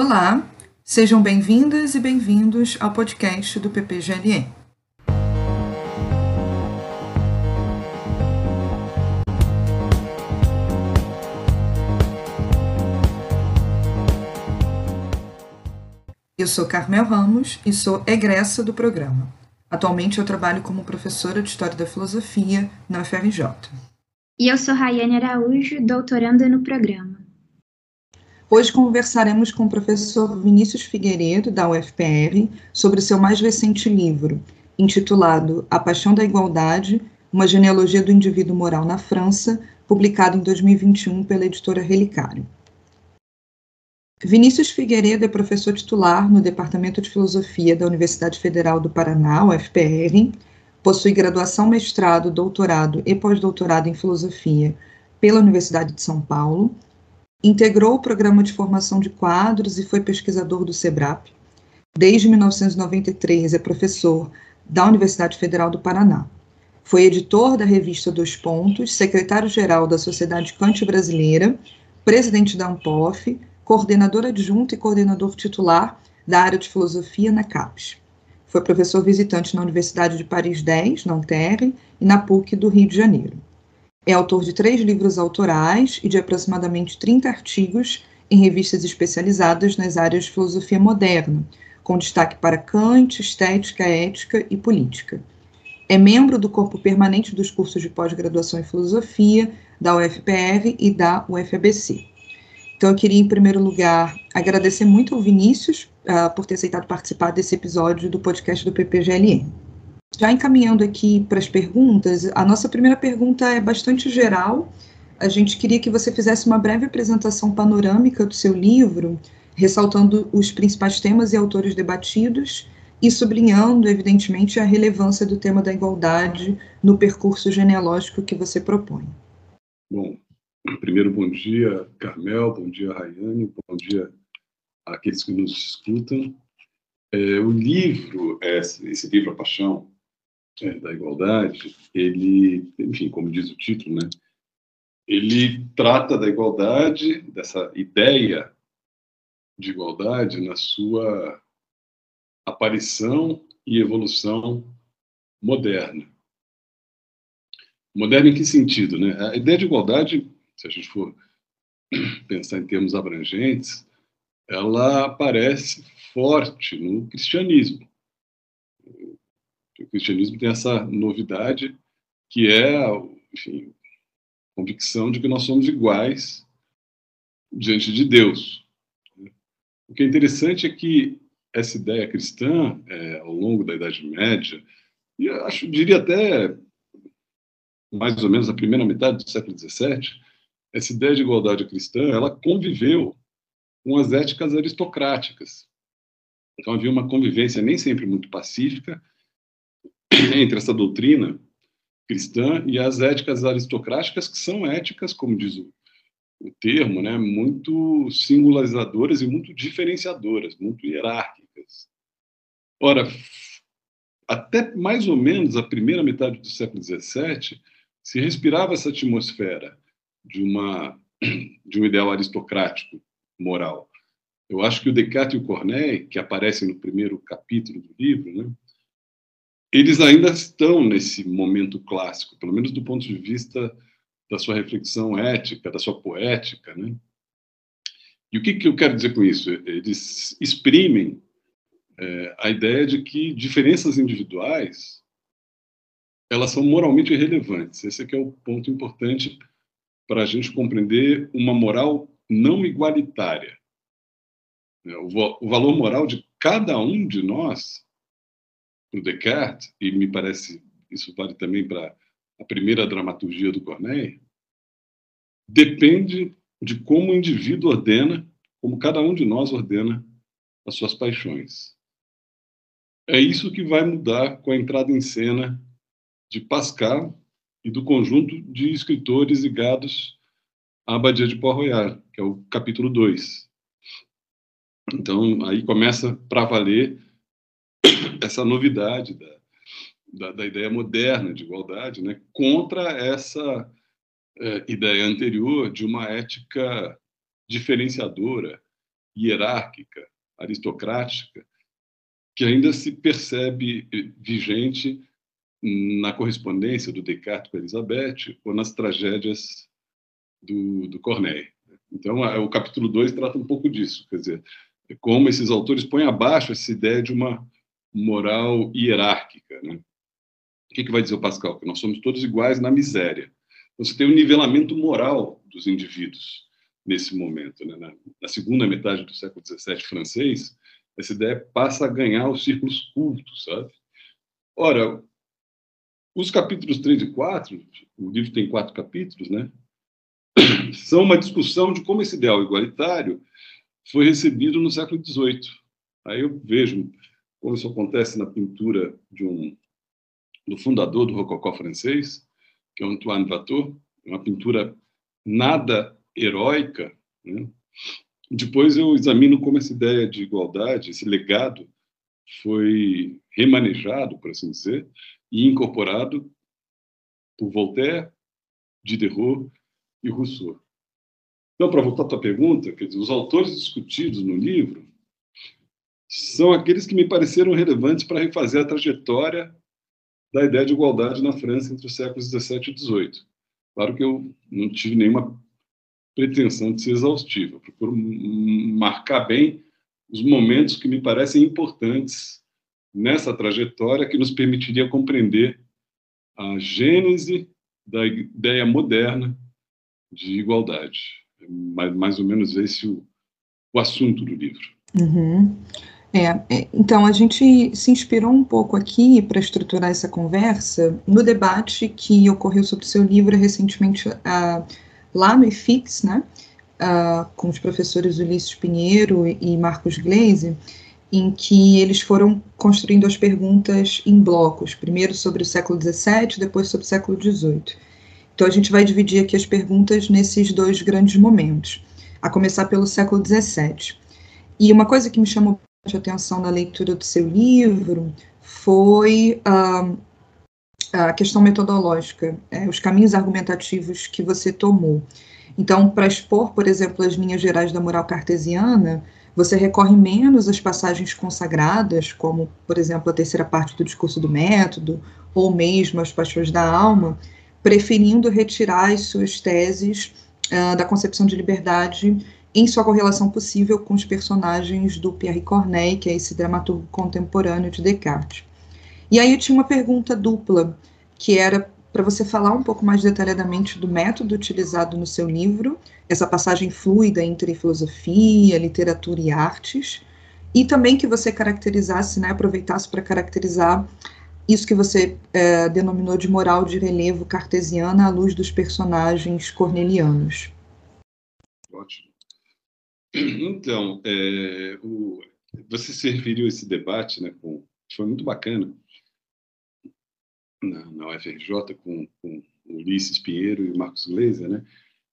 Olá, sejam bem-vindas e bem-vindos ao podcast do PPGLE. Eu sou Carmel Ramos e sou egressa do programa. Atualmente eu trabalho como professora de História da Filosofia na UFRJ. E eu sou Rayane Araújo, doutoranda no programa. Hoje conversaremos com o professor Vinícius Figueiredo, da UFPR, sobre seu mais recente livro, intitulado A Paixão da Igualdade, uma genealogia do indivíduo moral na França, publicado em 2021 pela editora Relicário. Vinícius Figueiredo é professor titular no Departamento de Filosofia da Universidade Federal do Paraná, UFPR, possui graduação, mestrado, doutorado e pós-doutorado em filosofia pela Universidade de São Paulo Integrou o programa de formação de quadros e foi pesquisador do SEBRAP. Desde 1993 é professor da Universidade Federal do Paraná. Foi editor da revista Dois Pontos, secretário-geral da Sociedade Cante Brasileira, presidente da ANPOF, coordenador adjunto e coordenador titular da área de filosofia na CAPES. Foi professor visitante na Universidade de Paris 10, na UTR, e na PUC do Rio de Janeiro. É autor de três livros autorais e de aproximadamente 30 artigos em revistas especializadas nas áreas de filosofia moderna, com destaque para Kant, estética, ética e política. É membro do corpo permanente dos cursos de pós-graduação em filosofia da UFPR e da UFABC. Então, eu queria, em primeiro lugar, agradecer muito ao Vinícius uh, por ter aceitado participar desse episódio do podcast do PPGLN. Já encaminhando aqui para as perguntas, a nossa primeira pergunta é bastante geral. A gente queria que você fizesse uma breve apresentação panorâmica do seu livro, ressaltando os principais temas e autores debatidos e sublinhando, evidentemente, a relevância do tema da igualdade no percurso genealógico que você propõe. Bom, primeiro, bom dia, Carmel, bom dia, Rayane, bom dia àqueles que nos escutam. É, o livro, esse, esse livro, A Paixão, é, da igualdade, ele, enfim, como diz o título, né, ele trata da igualdade, dessa ideia de igualdade na sua aparição e evolução moderna. Moderna em que sentido? Né? A ideia de igualdade, se a gente for pensar em termos abrangentes, ela aparece forte no cristianismo. O cristianismo tem essa novidade que é, enfim, a convicção de que nós somos iguais diante de Deus. O que é interessante é que essa ideia cristã, é, ao longo da Idade Média, e acho, diria até mais ou menos a primeira metade do século XVII, essa ideia de igualdade cristã, ela conviveu com as éticas aristocráticas. Então havia uma convivência nem sempre muito pacífica, entre essa doutrina cristã e as éticas aristocráticas, que são éticas, como diz o, o termo, né, muito singularizadoras e muito diferenciadoras, muito hierárquicas. Ora, até mais ou menos a primeira metade do século XVII, se respirava essa atmosfera de uma de um ideal aristocrático moral. Eu acho que o Descartes e o Corneille, que aparecem no primeiro capítulo do livro, né, eles ainda estão nesse momento clássico, pelo menos do ponto de vista da sua reflexão ética, da sua poética, né? E o que, que eu quero dizer com isso? Eles exprimem é, a ideia de que diferenças individuais elas são moralmente irrelevantes. Esse aqui é o ponto importante para a gente compreender uma moral não igualitária. O valor moral de cada um de nós para o Descartes, e me parece isso vale também para a primeira dramaturgia do Corneille, depende de como o indivíduo ordena, como cada um de nós ordena as suas paixões. É isso que vai mudar com a entrada em cena de Pascal e do conjunto de escritores ligados à Abadia de Port-Royal, que é o capítulo 2. Então, aí começa para valer essa novidade da, da, da, ideia moderna de igualdade, né, contra essa é, ideia anterior de uma ética diferenciadora hierárquica, aristocrática, que ainda se percebe vigente na correspondência do Descartes com Elizabeth ou nas tragédias do, do Corneille. Então, o capítulo 2 trata um pouco disso, quer dizer, como esses autores põem abaixo essa ideia de uma moral hierárquica. Né? O que, que vai dizer o Pascal? Que nós somos todos iguais na miséria. Você tem um nivelamento moral dos indivíduos nesse momento. Né? Na, na, segunda metade do século XVII francês, essa ideia passa a ganhar os círculos cultos, sabe? Ora, os capítulos 3 e 4, o livro tem quatro capítulos, né? São uma discussão de como esse ideal igualitário foi recebido no século XVIII. Aí eu vejo como isso acontece na pintura de um do fundador do rococó francês, que é Antoine Watteau, uma pintura nada heróica. Né? Depois eu examino como essa ideia de igualdade, esse legado, foi remanejado, por assim dizer, e incorporado por Voltaire, Diderot e Rousseau. Então, para voltar à tua pergunta, dizer, os autores discutidos no livro são aqueles que me pareceram relevantes para refazer a trajetória da ideia de igualdade na França entre os séculos 17 e 18. Claro que eu não tive nenhuma pretensão de ser exaustiva, procuro marcar bem os momentos que me parecem importantes nessa trajetória que nos permitiria compreender a gênese da ideia moderna de igualdade. Mais, mais ou menos esse o, o assunto do livro. Uhum. É, é, então, a gente se inspirou um pouco aqui para estruturar essa conversa no debate que ocorreu sobre o seu livro recentemente uh, lá no IFIX, né, uh, com os professores Ulisses Pinheiro e Marcos Gleise, em que eles foram construindo as perguntas em blocos, primeiro sobre o século XVII, depois sobre o século XVIII. Então, a gente vai dividir aqui as perguntas nesses dois grandes momentos, a começar pelo século XVII. E uma coisa que me chamou atenção na leitura do seu livro foi a questão metodológica, é, os caminhos argumentativos que você tomou. Então, para expor, por exemplo, as linhas gerais da moral cartesiana, você recorre menos às passagens consagradas, como, por exemplo, a terceira parte do discurso do método, ou mesmo as paixões da alma, preferindo retirar as suas teses da concepção de liberdade em sua correlação possível com os personagens do Pierre Corneille, que é esse dramaturgo contemporâneo de Descartes. E aí eu tinha uma pergunta dupla, que era para você falar um pouco mais detalhadamente do método utilizado no seu livro, essa passagem fluida entre filosofia, literatura e artes, e também que você caracterizasse, né, aproveitasse para caracterizar isso que você é, denominou de moral de relevo cartesiana à luz dos personagens cornelianos. Ótimo. Então, é, o, você serviu esse debate, né, com, foi muito bacana, na, na UFRJ, com, com Ulisses Pinheiro e Marcos Gleiser, né?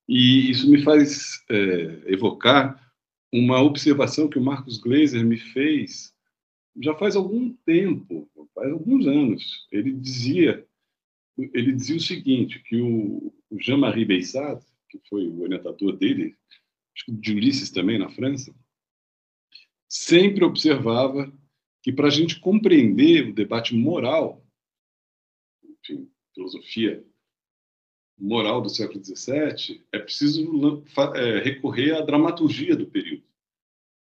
E isso me faz é, evocar uma observação que o Marcos Gleiser me fez já faz algum tempo, faz alguns anos. Ele dizia, ele dizia o seguinte, que o, o Jean-Marie Bessat, que foi o orientador dele de Ulisses também na França, sempre observava que para a gente compreender o debate moral, enfim, filosofia moral do século XVII, é preciso é, recorrer à dramaturgia do período.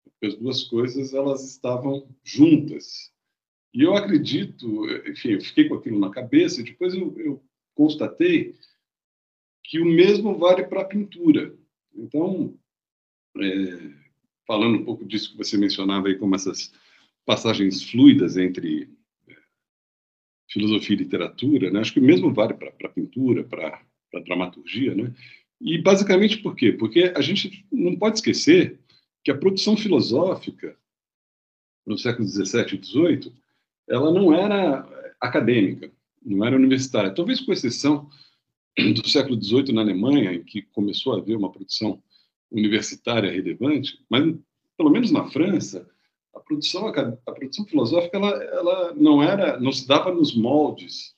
Porque as duas coisas elas estavam juntas. E eu acredito, enfim, eu fiquei com aquilo na cabeça, e depois eu, eu constatei que o mesmo vale para a pintura. Então, é, falando um pouco disso que você mencionava aí, como essas passagens fluidas entre é, filosofia e literatura, né? acho que o mesmo vale para pintura, para dramaturgia, né? E basicamente por quê? Porque a gente não pode esquecer que a produção filosófica no século XVII e XVIII ela não era acadêmica, não era universitária. Talvez com exceção do século XVIII na Alemanha, em que começou a haver uma produção universitária relevante, mas pelo menos na França, a produção a produção filosófica ela, ela não era não se dava nos moldes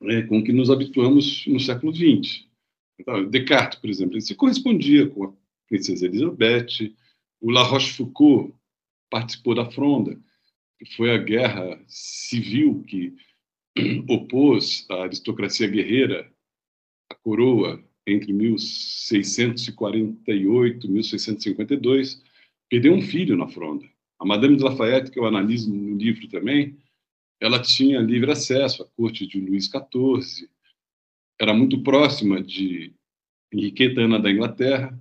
né, com que nos habituamos no século XX. Então, Descartes, por exemplo, ele se correspondia com a princesa Elizabeth, O La Rochefoucauld participou da Fronda, que foi a guerra civil que opôs a aristocracia guerreira à coroa entre 1648 e 1652, perdeu um filho na Fronda. A Madame de Lafayette, que eu analiso no livro também, ela tinha livre acesso à corte de Luís XIV, era muito próxima de Henriqueta Ana da Inglaterra.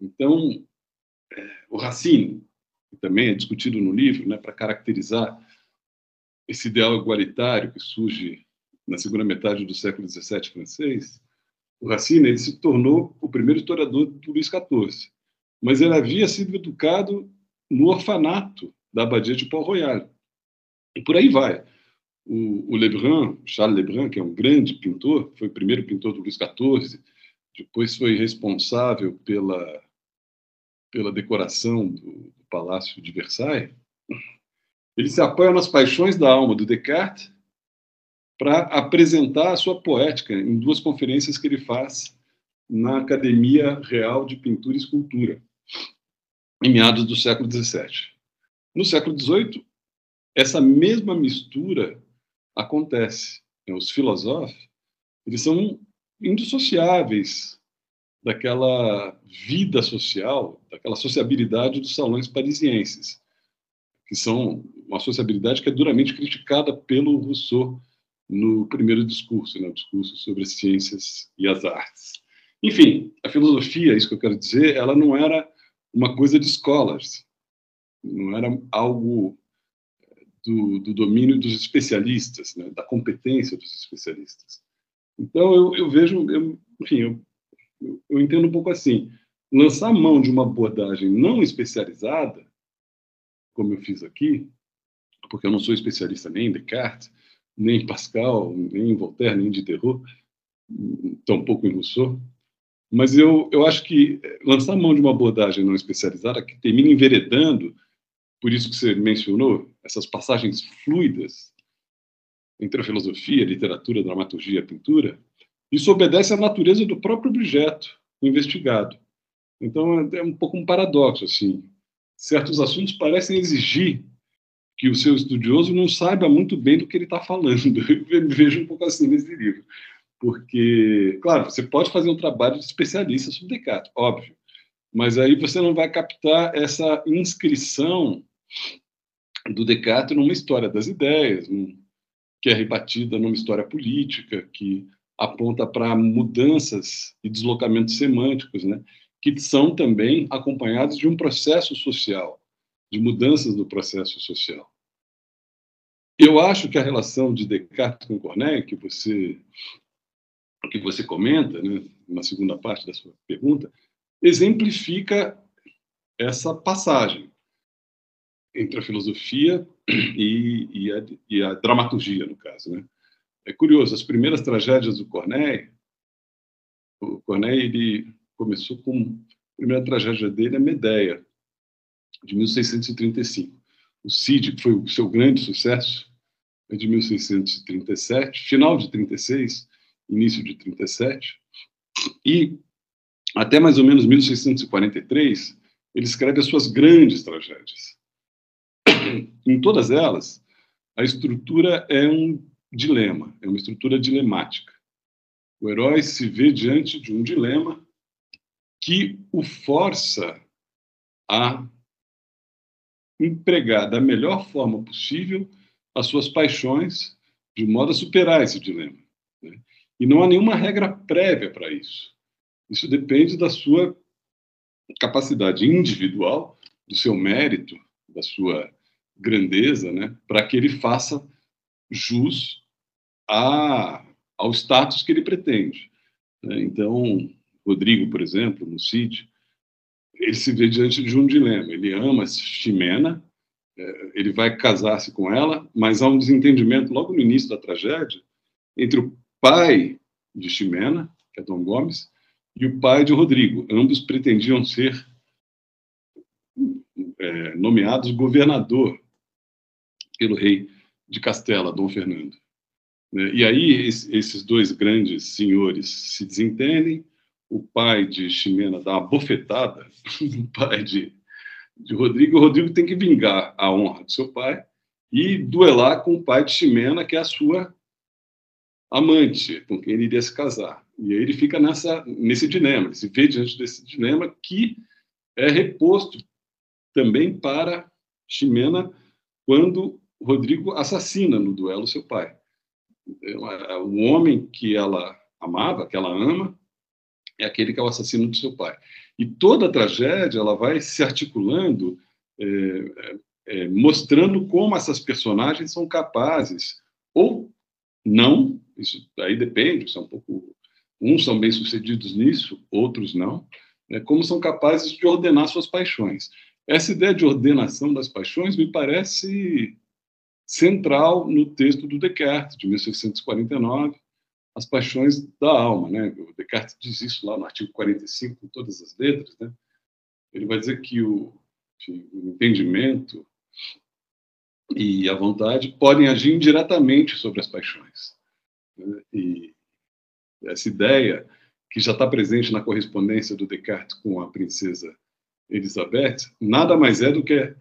Então, é, o Racine, que também é discutido no livro, né, para caracterizar esse ideal igualitário que surge na segunda metade do século XVII francês, Racine ele se tornou o primeiro historiador do Luís XIV, mas ele havia sido educado no orfanato da abadia de Port-Royal. E por aí vai. O, o, Lebrun, Charles Lebrun, que é um grande pintor, foi o primeiro pintor do Luís XIV, depois foi responsável pela, pela decoração do, do Palácio de Versailles. Ele se apoia nas paixões da alma do Descartes para apresentar a sua poética em duas conferências que ele faz na Academia Real de Pintura e Escultura, em meados do século XVII. No século XVIII, essa mesma mistura acontece. Os filósofos eles são indissociáveis daquela vida social, daquela sociabilidade dos salões parisienses, que são uma sociabilidade que é duramente criticada pelo Rousseau no primeiro discurso, né, discurso sobre as ciências e as artes. Enfim, a filosofia, isso que eu quero dizer, ela não era uma coisa de escolas, não era algo do, do domínio dos especialistas, né, da competência dos especialistas. Então, eu, eu vejo, eu, enfim, eu, eu entendo um pouco assim, lançar mão de uma abordagem não especializada, como eu fiz aqui, porque eu não sou especialista nem em Descartes, nem em Pascal, nem em Voltaire, nem em Diderot, tampouco em Rousseau, mas eu, eu acho que lançar mão de uma abordagem não especializada que termina enveredando por isso que você mencionou, essas passagens fluidas entre a filosofia, a literatura, a dramaturgia e a pintura, isso obedece à natureza do próprio objeto investigado. Então, é um pouco um paradoxo, assim. Certos assuntos parecem exigir que o seu estudioso não saiba muito bem do que ele está falando. Eu vejo um pouco assim nesse livro. Porque, claro, você pode fazer um trabalho de especialista sobre Descartes, óbvio, mas aí você não vai captar essa inscrição do Descartes numa história das ideias, que é rebatida numa história política, que aponta para mudanças e deslocamentos semânticos, né, que são também acompanhados de um processo social, de mudanças do processo social. Eu acho que a relação de Descartes com Corneille, que você que você comenta, né, na segunda parte da sua pergunta, exemplifica essa passagem entre a filosofia e, e, a, e, a, dramaturgia, no caso. Né? É curioso, as primeiras tragédias do Corneille, o Corneille ele começou com a primeira tragédia dele, a Medeia, de 1635. O Cid, foi o seu grande sucesso, é de 1637, final de 36, início de 37, e até mais ou menos 1643, ele escreve as suas grandes tragédias em todas elas, a estrutura é um dilema, é uma estrutura dilemática. O herói se vê diante de um dilema que o força a empregar da melhor forma possível as suas paixões de modo a superar esse dilema. Né? E não há nenhuma regra prévia para isso. Isso depende da sua capacidade individual, do seu mérito, da sua grandeza, né, para que ele faça jus a, ao status que ele pretende. Né? Então, Rodrigo, por exemplo, no Cid, ele se vê diante de um dilema. Ele ama Ximena, é, ele vai casar-se com ela, mas há um desentendimento logo no início da tragédia entre o pai de Ximena, que é Dom Gomes, e o pai de Rodrigo. Ambos pretendiam ser é, nomeados governador pelo rei de Castela, Dom Fernando. Né? E aí esses dois grandes senhores se desentendem, o pai de Ximena dá uma bofetada no pai de, de Rodrigo. O Rodrigo tem que vingar a honra do seu pai e duelar com o pai de Ximena, que é a sua amante, com quem ele iria se casar. E aí ele fica nessa, nesse dilema, ele se vê diante desse dilema que é reposto também para Ximena quando Rodrigo assassina no duelo seu pai. O homem que ela amava, que ela ama, é aquele que é o assassino do seu pai. E toda a tragédia ela vai se articulando, é, é, é, mostrando como essas personagens são capazes, ou não, isso aí depende, são um pouco, uns são bem-sucedidos nisso, outros não, né, como são capazes de ordenar suas paixões. Essa ideia de ordenação das paixões me parece central no texto do Descartes, de 1649, As Paixões da Alma. Né? O Descartes diz isso lá no artigo 45, com todas as letras. Né? Ele vai dizer que o, o entendimento e a vontade podem agir indiretamente sobre as paixões. Né? E essa ideia, que já está presente na correspondência do Descartes com a princesa Elizabeth, nada mais é do que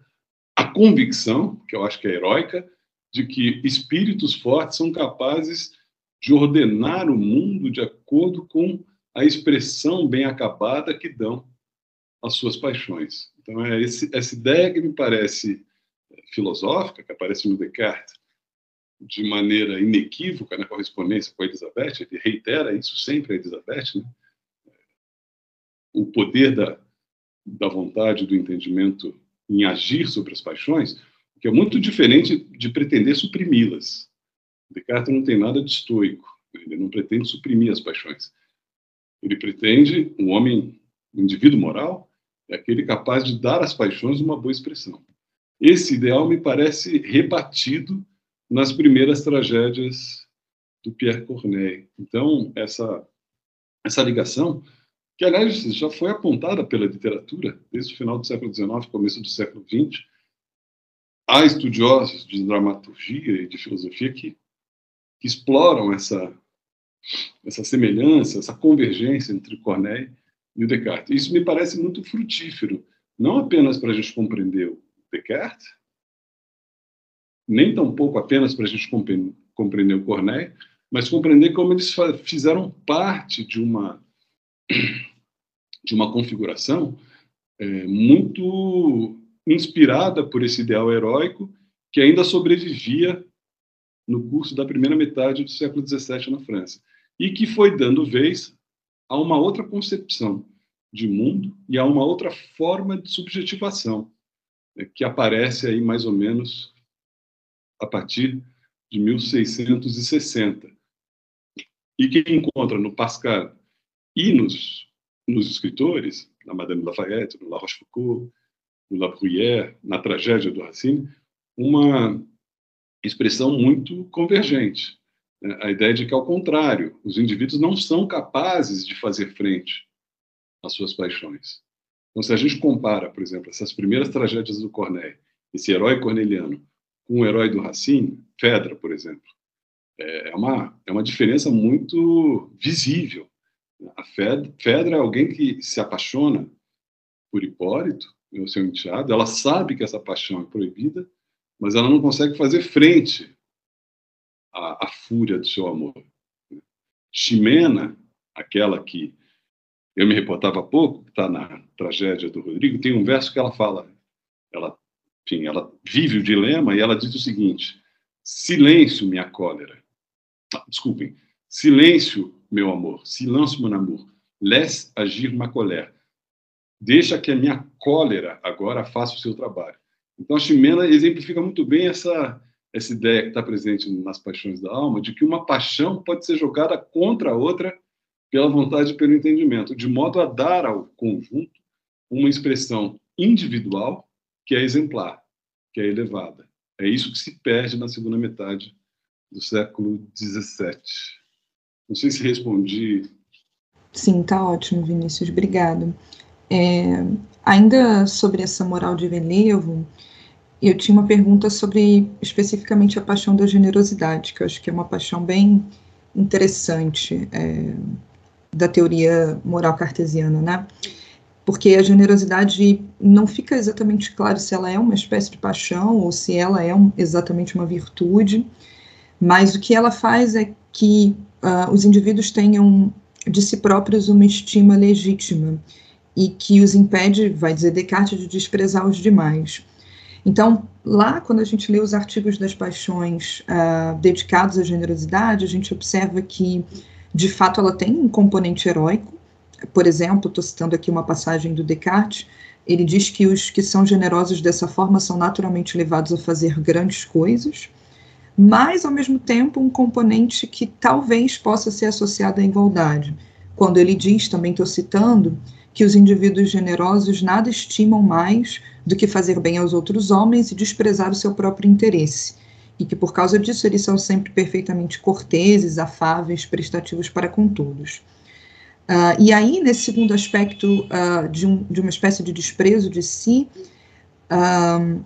a convicção, que eu acho que é heróica, de que espíritos fortes são capazes de ordenar o mundo de acordo com a expressão bem acabada que dão as suas paixões. Então, é esse, essa ideia que me parece filosófica, que aparece no Descartes de maneira inequívoca na correspondência com a Elizabeth, ele reitera isso sempre a Elizabeth, né? o poder da, da vontade, do entendimento em agir sobre as paixões, que é muito diferente de pretender suprimi-las. Descartes não tem nada de estoico, ele não pretende suprimir as paixões. Ele pretende, um homem, um indivíduo moral, é aquele capaz de dar às paixões uma boa expressão. Esse ideal me parece rebatido nas primeiras tragédias do Pierre Corneille. Então, essa, essa ligação, que aliás já foi apontada pela literatura desde o final do século XIX, começo do século XX, há estudiosos de dramaturgia e de filosofia que, que exploram essa, essa semelhança, essa convergência entre Corneille e o Descartes. Isso me parece muito frutífero, não apenas para a gente compreender o Descartes, nem tampouco apenas para a gente compreender o Corneille, mas compreender como eles fizeram parte de uma de uma configuração é, muito inspirada por esse ideal heróico que ainda sobrevivia no curso da primeira metade do século XVII na França e que foi dando vez a uma outra concepção de mundo e a uma outra forma de subjetivação né, que aparece aí mais ou menos a partir de 1660 e que encontra no Pascal e nos, nos escritores, na Madame Lafayette, no La Rochefoucauld, no La Bruyère, na tragédia do Racine, uma expressão muito convergente. Né? A ideia de que, ao contrário, os indivíduos não são capazes de fazer frente às suas paixões. Então, se a gente compara, por exemplo, essas primeiras tragédias do Corneille, esse herói corneliano, com o herói do Racine, Fedra, por exemplo, é uma, é uma diferença muito visível. A Fedra é alguém que se apaixona por Hipólito, o seu enteado, ela sabe que essa paixão é proibida, mas ela não consegue fazer frente à, à fúria do seu amor. Ximena, aquela que eu me reportava há pouco, que está na tragédia do Rodrigo, tem um verso que ela fala, ela, enfim, ela vive o dilema e ela diz o seguinte: silêncio, minha cólera. Ah, desculpem, silêncio, meu amor, silêncio, meu amor, laisse agir ma colère deixa que a minha cólera agora faça o seu trabalho. Então, a Ximena exemplifica muito bem essa, essa ideia que está presente nas paixões da alma, de que uma paixão pode ser jogada contra a outra pela vontade e pelo entendimento, de modo a dar ao conjunto uma expressão individual que é exemplar, que é elevada. É isso que se perde na segunda metade do século XVII. Não sei se respondi. Sim, tá ótimo, Vinícius. Obrigado. É, ainda sobre essa moral de relevo, eu tinha uma pergunta sobre especificamente a paixão da generosidade, que eu acho que é uma paixão bem interessante é, da teoria moral cartesiana, né? porque a generosidade não fica exatamente claro se ela é uma espécie de paixão ou se ela é um, exatamente uma virtude, mas o que ela faz é que uh, os indivíduos tenham de si próprios uma estima legítima e que os impede, vai dizer Descartes, de desprezar os demais. Então, lá, quando a gente lê os artigos das paixões uh, dedicados à generosidade, a gente observa que, de fato, ela tem um componente heróico. Por exemplo, estou citando aqui uma passagem do Descartes, ele diz que os que são generosos dessa forma são naturalmente levados a fazer grandes coisas, mas, ao mesmo tempo, um componente que talvez possa ser associado à igualdade. Quando ele diz, também estou citando, que os indivíduos generosos nada estimam mais do que fazer bem aos outros homens e desprezar o seu próprio interesse, e que por causa disso eles são sempre perfeitamente corteses, afáveis, prestativos para com todos. Uh, e aí, nesse segundo aspecto uh, de, um, de, uma espécie de desprezo de si, uh,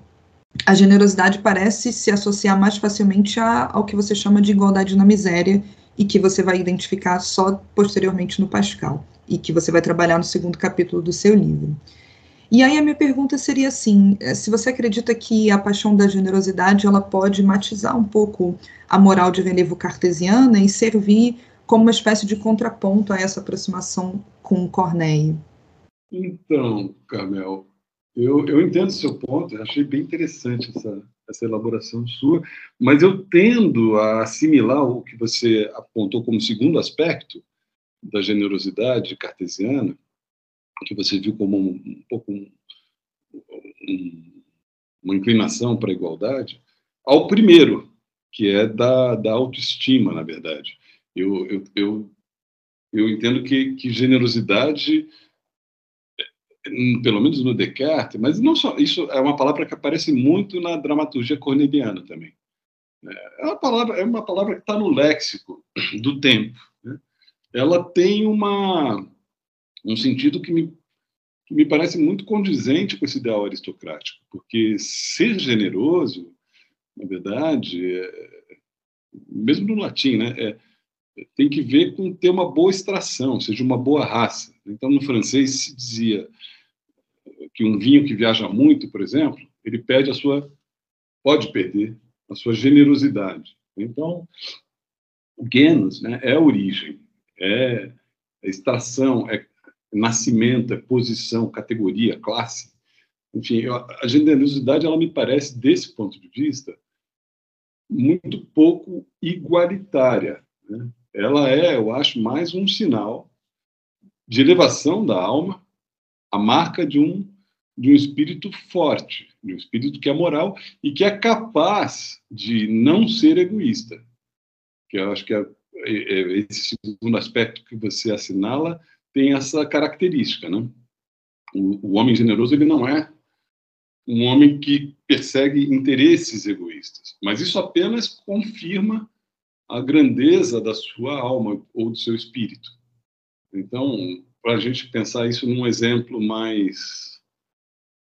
a generosidade parece se associar mais facilmente a, ao que você chama de igualdade na miséria, e que você vai identificar só posteriormente no Pascal e que você vai trabalhar no segundo capítulo do seu livro. E aí a minha pergunta seria assim, eh, se você acredita que a paixão da generosidade ela pode matizar um pouco a moral de relevo cartesiana e servir como uma espécie de contraponto a essa aproximação com Corneille. Então, Carmel, eu, eu entendo o seu ponto, achei bem interessante essa, essa elaboração sua, mas eu tendo a assimilar o que você apontou como segundo aspecto, da generosidade cartesiana, que você viu como um, um pouco um, um, uma inclinação para a igualdade, ao primeiro, que é da, da autoestima, na verdade. Eu, eu, eu, eu entendo que, que generosidade, pelo menos no Descartes, mas não só, isso é uma palavra que aparece muito na dramaturgia corneliana também. É uma palavra, é uma palavra que está no léxico do tempo ela tem uma, um sentido que me, que me parece muito condizente com esse ideal aristocrático, porque ser generoso, na verdade, é, mesmo no latim, né, é, tem que ver com ter uma boa extração, ou seja, uma boa raça. Então, no francês se dizia que um vinho que viaja muito, por exemplo, ele perde a sua, pode perder a sua generosidade. Então, o genus né, é a origem é extração, é nascimento, é posição, categoria, classe. Enfim, a generosidade, ela me parece, desse ponto de vista, muito pouco igualitária. Né? Ela é, eu acho, mais um sinal de elevação da alma, a marca de um de um espírito forte, de um espírito que é moral e que é capaz de não ser egoísta. Que eu acho que é esse segundo aspecto que você assinala tem essa característica, né? O, o homem generoso ele não é um homem que persegue interesses egoístas, mas isso apenas confirma a grandeza da sua alma ou do seu espírito. Então, para a gente pensar isso num exemplo mais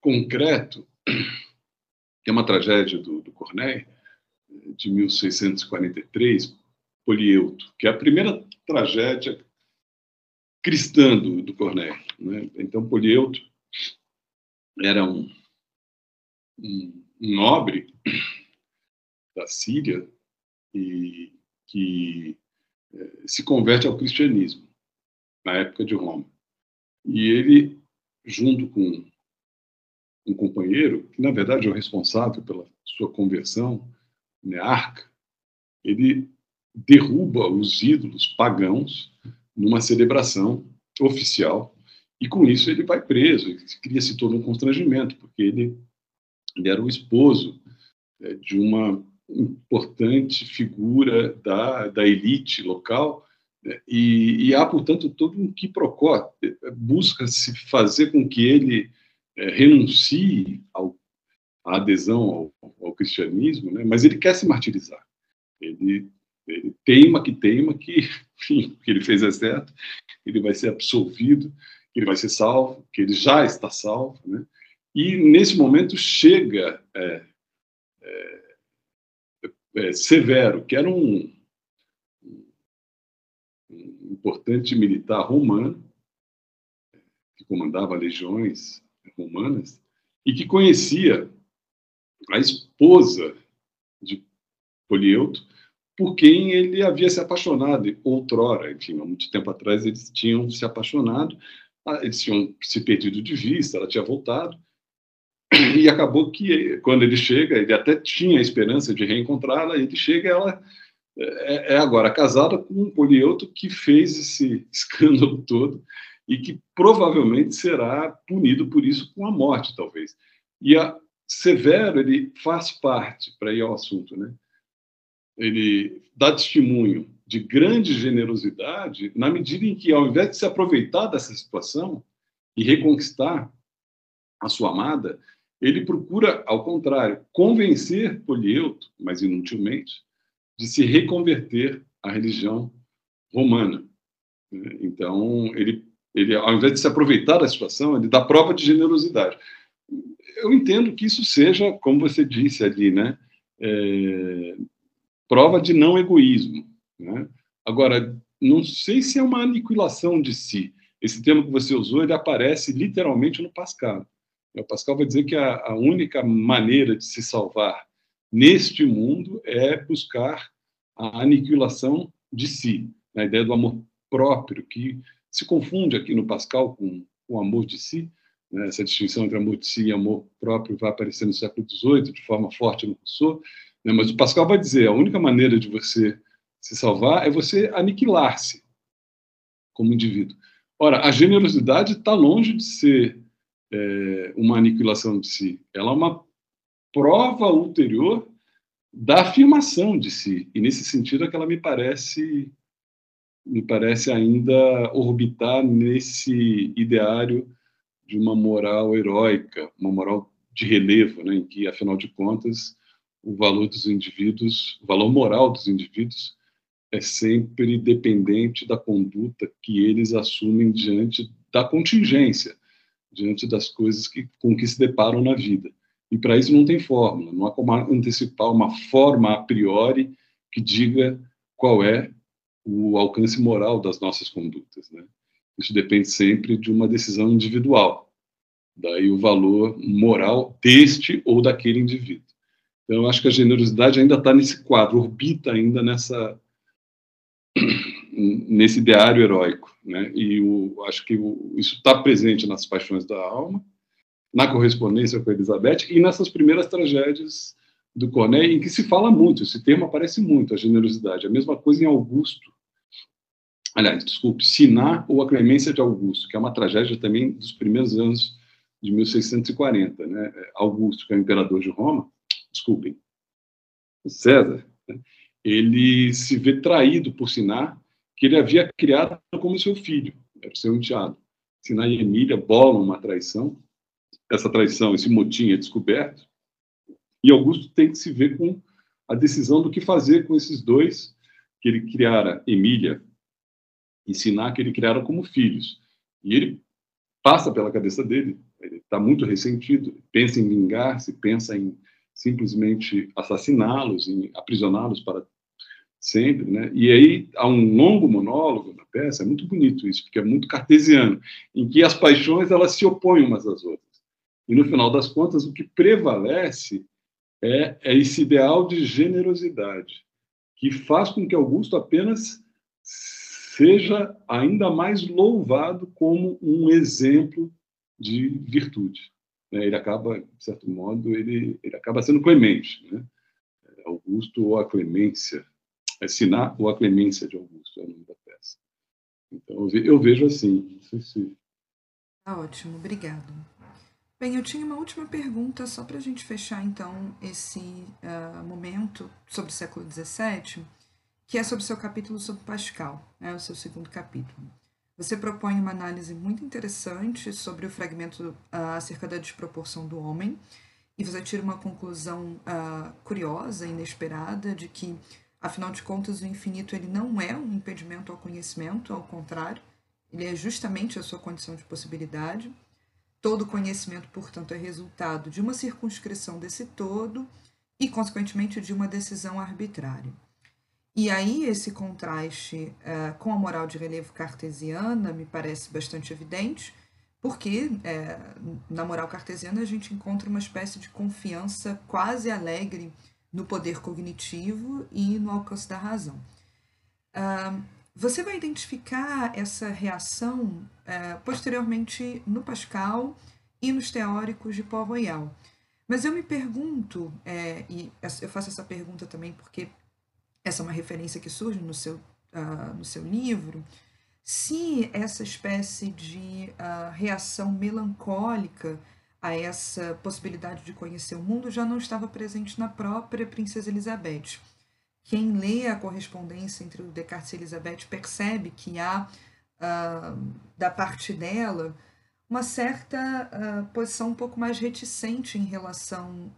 concreto, que é uma tragédia do, do Corneille, de 1643, Polieuto, que é a primeira tragédia cristã do, do. Né? Então, Polieuto era um, um, um nobre da Síria e que eh, se converte ao cristianismo na época de Roma. E ele, junto com um companheiro, que na verdade é o responsável pela sua conversão, Nearca, ele derruba os ídolos pagãos numa celebração oficial e com isso ele vai preso, cria-se todo um constrangimento, porque ele, ele era o esposo é, de uma importante figura da, da elite local né, e, e, há, portanto, todo um quiprocó, busca-se fazer com que ele é, renuncie ao, à adesão ao, ao cristianismo, né, mas ele quer se martirizar. Ele ele teima que teima que, enfim, que ele fez é certo, ele vai ser absolvido, que ele vai ser salvo, que ele já está salvo, né? E nesse momento chega é, é, é, Severo, que era um, um, importante militar romano, que comandava legiões romanas, e que conhecia a esposa de Polieuto, por quem ele havia se apaixonado outrora, enfim, há muito tempo atrás eles tinham se apaixonado, ah, eles tinham se perdido de vista, ela tinha voltado, e acabou que quando ele chega, ele até tinha a esperança de reencontrá-la, ele chega ela é, é agora casada com um Polieuto que fez esse escândalo todo e que provavelmente será punido por isso com a morte, talvez. E a Severo, ele faz parte, para ir ao assunto, né? Ele dá testemunho de grande generosidade na medida em que, ao invés de se aproveitar dessa situação e reconquistar a sua amada, ele procura, ao contrário, convencer Polieuto, mas inutilmente, de se reconverter à religião romana. Então, ele, ele, ao invés de se aproveitar da situação, ele dá prova de generosidade. Eu entendo que isso seja, como você disse ali, né, é, prova de não egoísmo. Né? Agora, não sei se é uma aniquilação de si. Esse termo que você usou, ele aparece literalmente no Pascal. O Pascal vai dizer que a, a única maneira de se salvar neste mundo é buscar a aniquilação de si, a ideia do amor próprio, que se confunde aqui no Pascal com o amor de si. Né? Essa distinção entre amor de si e amor próprio vai aparecer no século XVIII de forma forte no Rousseau, né? mas o Pascal vai dizer a única maneira de você se salvar é você aniquilar-se como indivíduo. Ora, a generosidade está longe de ser é, uma aniquilação de si. Ela é uma prova ulterior da afirmação de si. E nesse sentido é que ela me parece me parece ainda orbitar nesse ideário de uma moral heróica, uma moral de relevo, né, em que afinal de contas o valor dos indivíduos, o valor moral dos indivíduos é sempre dependente da conduta que eles assumem diante da contingência, diante das coisas que, com que se deparam na vida. E para isso não tem fórmula, não há como antecipar uma forma a priori que diga qual é o alcance moral das nossas condutas. Né? Isso depende sempre de uma decisão individual. Daí o valor moral deste ou daquele indivíduo. Então, eu acho que a generosidade ainda está nesse quadro, orbita ainda nessa nesse ideário heróico, né? E o, acho que o, isso está presente nas paixões da alma, na correspondência com a Elizabeth e nessas primeiras tragédias do Corneille, em que se fala muito, esse termo aparece muito, a generosidade. A mesma coisa em Augusto. Aliás, desculpe, Siná ou a Clemência de Augusto, que é uma tragédia também dos primeiros anos de 1640. Né? Augusto, que é o imperador de Roma, desculpem, César, né? ele se vê traído por Siná, que ele havia criado como seu filho, era seu enteado. Siná e Emília bolam uma traição, essa traição, esse motim é descoberto, e Augusto tem que se ver com a decisão do que fazer com esses dois que ele criara, Emília e Siná, que ele criara como filhos. E ele passa pela cabeça dele, ele está muito ressentido, pensa em vingar-se, pensa em simplesmente assassiná-los, aprisioná-los para sempre, né? E aí há um longo monólogo na peça, é muito bonito isso, porque é muito cartesiano, em que as paixões elas se opõem umas às outras. E no final das contas, o que prevalece é, é esse ideal de generosidade, que faz com que Augusto apenas seja ainda mais louvado como um exemplo de virtude. Né? Ele acaba, de certo modo, ele, ele acaba sendo clemente. Né? Augusto ou a clemência, é Siná ou a clemência de Augusto é o nome da peça. Então, eu vejo assim. Não sei se... Tá ótimo, obrigado. Bem, eu tinha uma última pergunta só para a gente fechar então esse uh, momento sobre o século XVII, que é sobre o seu capítulo sobre Pascal, né, o seu segundo capítulo. Você propõe uma análise muito interessante sobre o fragmento uh, acerca da desproporção do homem, e você tira uma conclusão uh, curiosa, inesperada, de que, afinal de contas, o infinito ele não é um impedimento ao conhecimento, ao contrário, ele é justamente a sua condição de possibilidade. Todo conhecimento, portanto, é resultado de uma circunscrição desse todo e, consequentemente, de uma decisão arbitrária. E aí, esse contraste uh, com a moral de relevo cartesiana me parece bastante evidente, porque é, na moral cartesiana a gente encontra uma espécie de confiança quase alegre no poder cognitivo e no alcance da razão. Uh, você vai identificar essa reação uh, posteriormente no Pascal e nos teóricos de Paul Royal. Mas eu me pergunto, é, e eu faço essa pergunta também porque essa é uma referência que surge no seu, uh, no seu livro, se essa espécie de uh, reação melancólica a essa possibilidade de conhecer o mundo já não estava presente na própria Princesa Elizabeth. Quem lê a correspondência entre o Descartes e Elizabeth percebe que há, uh, da parte dela, uma certa posição um pouco mais reticente em relação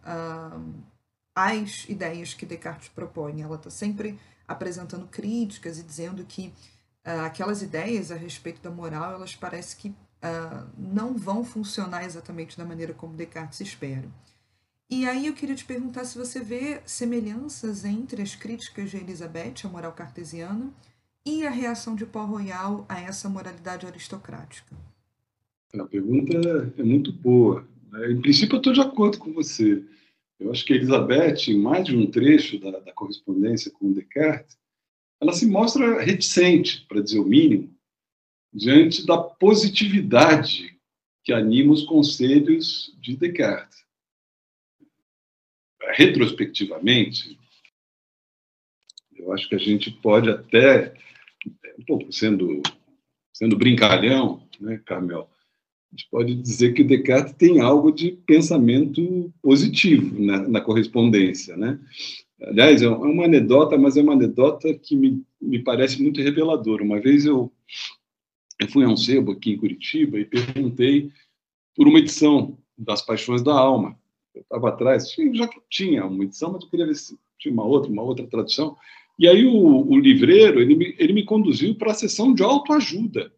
uh, às ideias que Descartes propõe. Ela está sempre apresentando críticas e dizendo que uh, aquelas ideias a respeito da moral, elas parecem que não vão funcionar exatamente da maneira como Descartes espera. E aí eu queria te perguntar se você vê semelhanças entre as críticas de Elizabeth à moral cartesiana e a reação de Paul Royal a essa moralidade aristocrática. A pergunta é muito boa. Né? Em princípio, eu estou de acordo com você. Eu acho que Elizabeth, em mais de um trecho da, da correspondência com Descartes, ela se mostra reticente, para dizer o mínimo, diante da positividade que anima os conselhos de Descartes. Retrospectivamente, eu acho que a gente pode até, um pouco sendo, sendo brincalhão, né, Carmel, a gente pode dizer que Descartes tem algo de pensamento positivo na, na correspondência, né? Aliás, é uma anedota, mas é uma anedota que me, me parece muito reveladora. Uma vez eu, eu fui a um sebo aqui em Curitiba e perguntei por uma edição das Paixões da Alma. Eu estava atrás, já tinha uma edição, mas eu queria ver se tinha uma outra, uma outra tradução. E aí o, o livreiro, ele me, ele me conduziu para a sessão de autoajuda.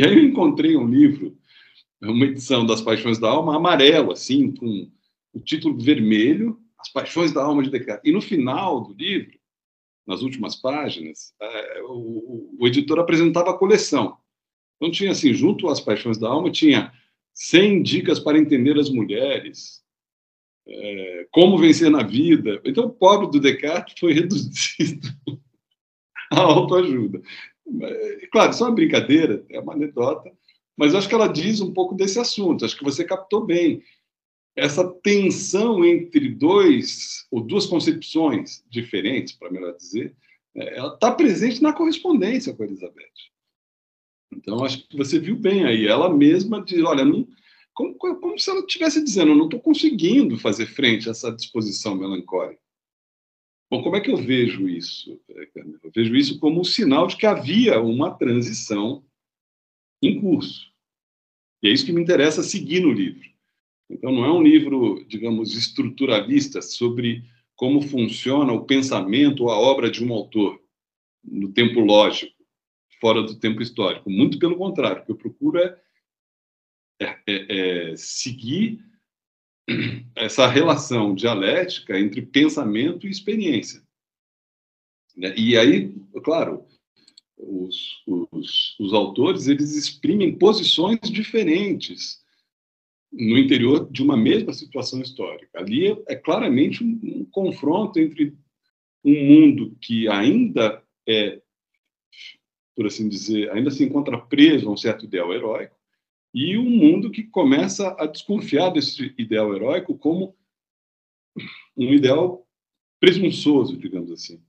E aí eu encontrei um livro, uma edição das Paixões da Alma, amarelo, assim, com o título vermelho, As Paixões da Alma de Descartes. E no final do livro, nas últimas páginas, é, o, editor apresentava a coleção. Então tinha assim, junto às Paixões da Alma, tinha 100 dicas para entender as mulheres, é, como vencer na vida. Então, o pobre do Descartes foi reduzido à autoajuda. Claro, isso é uma brincadeira, é uma anedota, mas acho que ela diz um pouco desse assunto. Acho que você captou bem essa tensão entre dois ou duas concepções diferentes, para melhor dizer, é, ela está presente na correspondência com a Elizabeth. Então, acho que você viu bem aí. Ela mesma diz: olha, não, como, como se ela estivesse dizendo, eu não estou conseguindo fazer frente a essa disposição melancólica. Bom, como é que eu vejo isso? Eu vejo isso como um sinal de que havia uma transição em curso. E é isso que me interessa seguir no livro. Então, não é um livro, digamos, estruturalista sobre como funciona o pensamento ou a obra de um autor no tempo lógico, fora do tempo histórico. Muito pelo contrário, o que eu procuro é, é, é, é seguir essa relação dialética entre pensamento e experiência. Né? E aí, claro, os, os, os autores eles exprimem posições diferentes no interior de uma mesma situação histórica. Ali é, é claramente um, um, confronto entre um mundo que ainda é, por assim dizer, ainda se encontra preso a um certo ideal heróico, e um mundo que começa a desconfiar desse ideal heróico como um ideal presunçoso, digamos assim,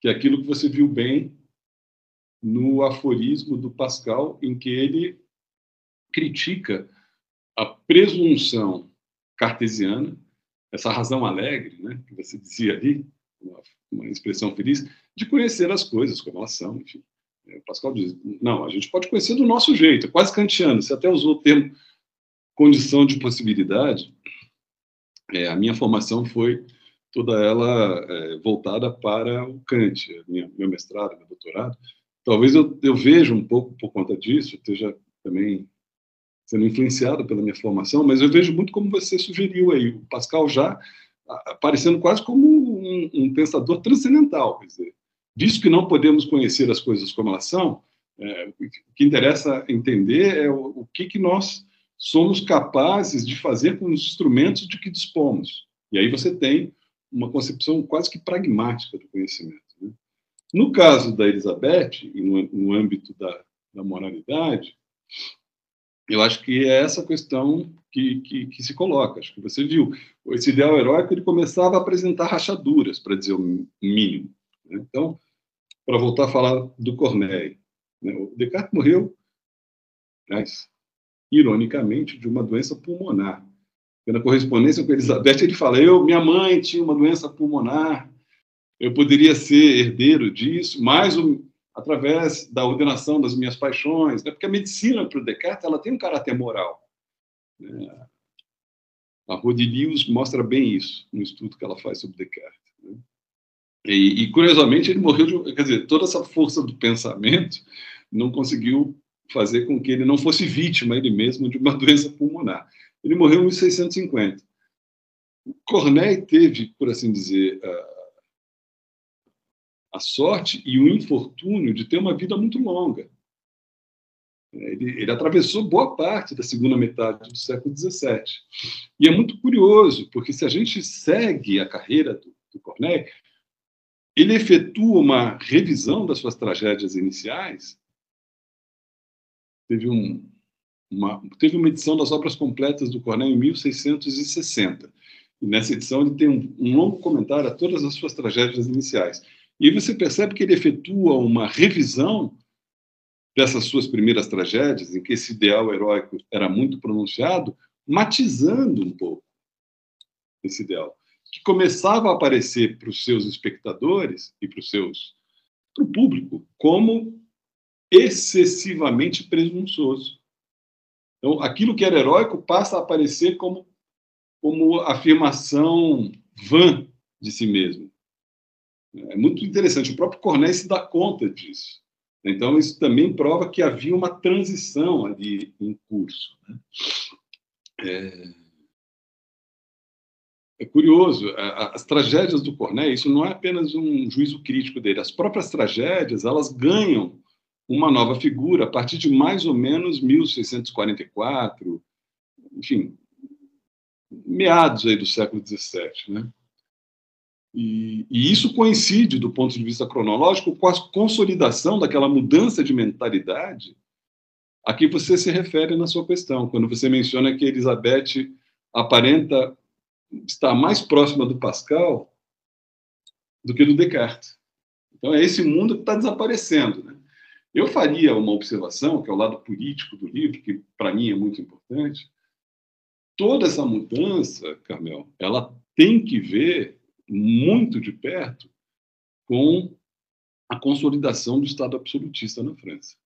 que é aquilo que você viu bem no aforismo do Pascal, em que ele critica a presunção cartesiana, essa razão alegre, né, que você dizia ali, uma, uma expressão feliz, de conhecer as coisas como elas são, enfim. É, Pascal diz, não, a gente pode conhecer do nosso jeito, é quase kantiano, você até usou o termo condição de possibilidade, é, a minha formação foi toda ela é, voltada para o Kant, minha, meu mestrado, meu doutorado. Talvez eu, eu veja um pouco por conta disso, esteja também sendo influenciado pela minha formação, mas eu vejo muito como você sugeriu aí, o Pascal já aparecendo quase como um, um pensador transcendental, quer dizer, Visto que não podemos conhecer as coisas como elas são, É, o que interessa entender é o, o que, que nós somos capazes de fazer com os instrumentos de que dispomos. E aí você tem uma concepção quase que pragmática do conhecimento. Né? No caso da Elizabeth, no, no âmbito da, da, moralidade, eu acho que é essa questão que, que, que, se coloca. Acho que você viu, esse ideal heróico ele começava a apresentar rachaduras, para dizer o mínimo. Né? Então, para voltar a falar do Corneille, né? o Descartes morreu, mas, ironicamente, de uma doença pulmonar. Na correspondência com Elizabeth, ele fala: eu, minha mãe tinha uma doença pulmonar, eu poderia ser herdeiro disso, mas o, através da ordenação das minhas paixões, né? porque a medicina para o Descartes ela tem um caráter moral. Né? A Rodilius mostra bem isso no estudo que ela faz sobre Descartes. E, e, curiosamente, ele morreu de. Quer dizer, toda essa força do pensamento não conseguiu fazer com que ele não fosse vítima, ele mesmo, de uma doença pulmonar. Ele morreu em 1650. Corneille teve, por assim dizer, a, a sorte e o infortúnio de ter uma vida muito longa. Ele, ele, atravessou boa parte da segunda metade do século XVII. E é muito curioso, porque se a gente segue a carreira do, do Corneille, ele efetua uma revisão das suas tragédias iniciais. Teve, um, uma, teve uma edição das obras completas do Corneille em 1660. E nessa edição ele tem um, um longo comentário a todas as suas tragédias iniciais. E aí você percebe que ele efetua uma revisão dessas suas primeiras tragédias, em que esse ideal heróico era muito pronunciado, matizando um pouco esse ideal que começava a aparecer para os seus espectadores e para os seus para o público como excessivamente presunçoso. Então, aquilo que era heróico passa a aparecer como como afirmação vã de si mesmo. É muito interessante. O próprio Corneille se dá conta disso. Então, isso também prova que havia uma transição ali em curso. Né? É... É curioso, as tragédias do Corneille, isso não é apenas um juízo crítico dele, as próprias tragédias, elas ganham uma nova figura a partir de mais ou menos 1644, enfim, meados aí do século XVII, né? E, e, isso coincide, do ponto de vista cronológico, com a consolidação daquela mudança de mentalidade a que você se refere na sua questão, quando você menciona que Elizabeth aparenta está mais próxima do Pascal do que do Descartes. Então, é esse mundo que está desaparecendo. Né? Eu faria uma observação, que é o lado político do livro, que para mim é muito importante. Toda essa mudança, Carmel, ela tem que ver muito de perto com a consolidação do Estado absolutista na França.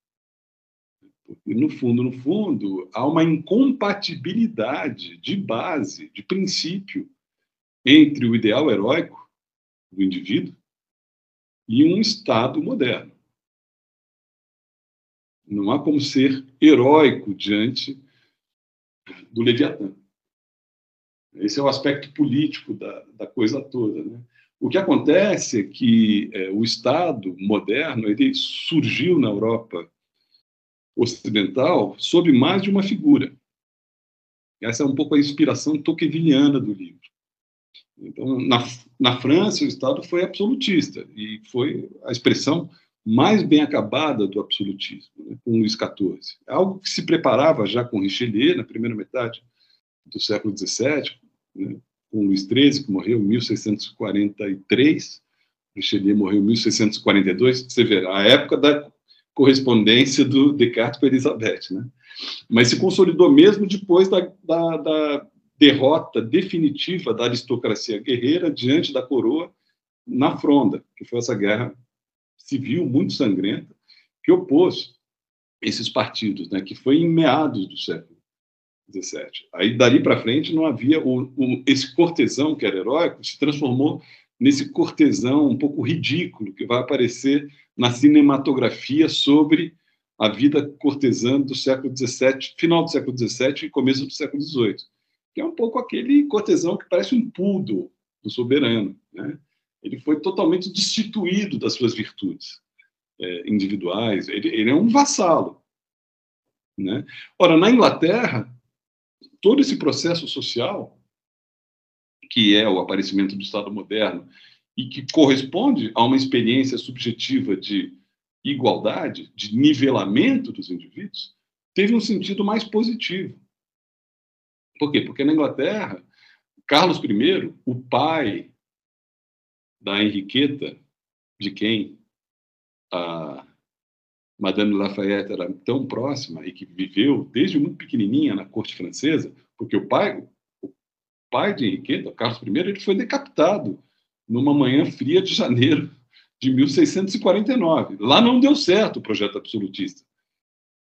No fundo, no fundo, há uma incompatibilidade de base, de princípio, entre o ideal heróico do indivíduo e um Estado moderno. Não há como ser heróico diante do Leviatã. Esse é o aspecto político da, da coisa toda. Né? O que acontece é que é, o Estado moderno ele surgiu na Europa ocidental sob mais de uma figura. Essa é um pouco a inspiração tocqueviliana do livro. Então, na, na França, o Estado foi absolutista e foi a expressão mais bem acabada do absolutismo, né, com Luís XIV. É algo que se preparava já com Richelieu, na primeira metade do século XVII, né, com Luís XIII, que morreu em 1643, Richelieu morreu em 1642. Você vê, a época da correspondência do Descartes com Elizabeth, né? Mas se consolidou mesmo depois da, da, da derrota definitiva da aristocracia guerreira diante da coroa na Fronda, que foi essa guerra civil muito sangrenta que opôs esses partidos, né? Que foi em meados do século XVII. Aí dali para frente não havia o, o, esse cortesão que era heróico se transformou nesse cortesão um pouco ridículo que vai aparecer na cinematografia sobre a vida cortesã do século XVII, final do século XVII e começo do século XVIII, que é um pouco aquele cortesão que parece um pudo do soberano. Né? Ele foi totalmente destituído das suas virtudes. é, individuais, ele, ele, é um vassalo. Né? Ora, na Inglaterra, todo esse processo social, que é o aparecimento do Estado moderno, e que corresponde a uma experiência subjetiva de igualdade, de nivelamento dos indivíduos, teve um sentido mais positivo. Por quê? Porque na Inglaterra, Carlos I, o pai da Henriqueta, de quem a Madame Lafayette era tão próxima e que viveu desde muito pequenininha na corte francesa, porque o pai, pai de Henriqueta, Carlos I, ele foi decapitado numa manhã fria de janeiro de 1649. Lá não deu certo o projeto absolutista.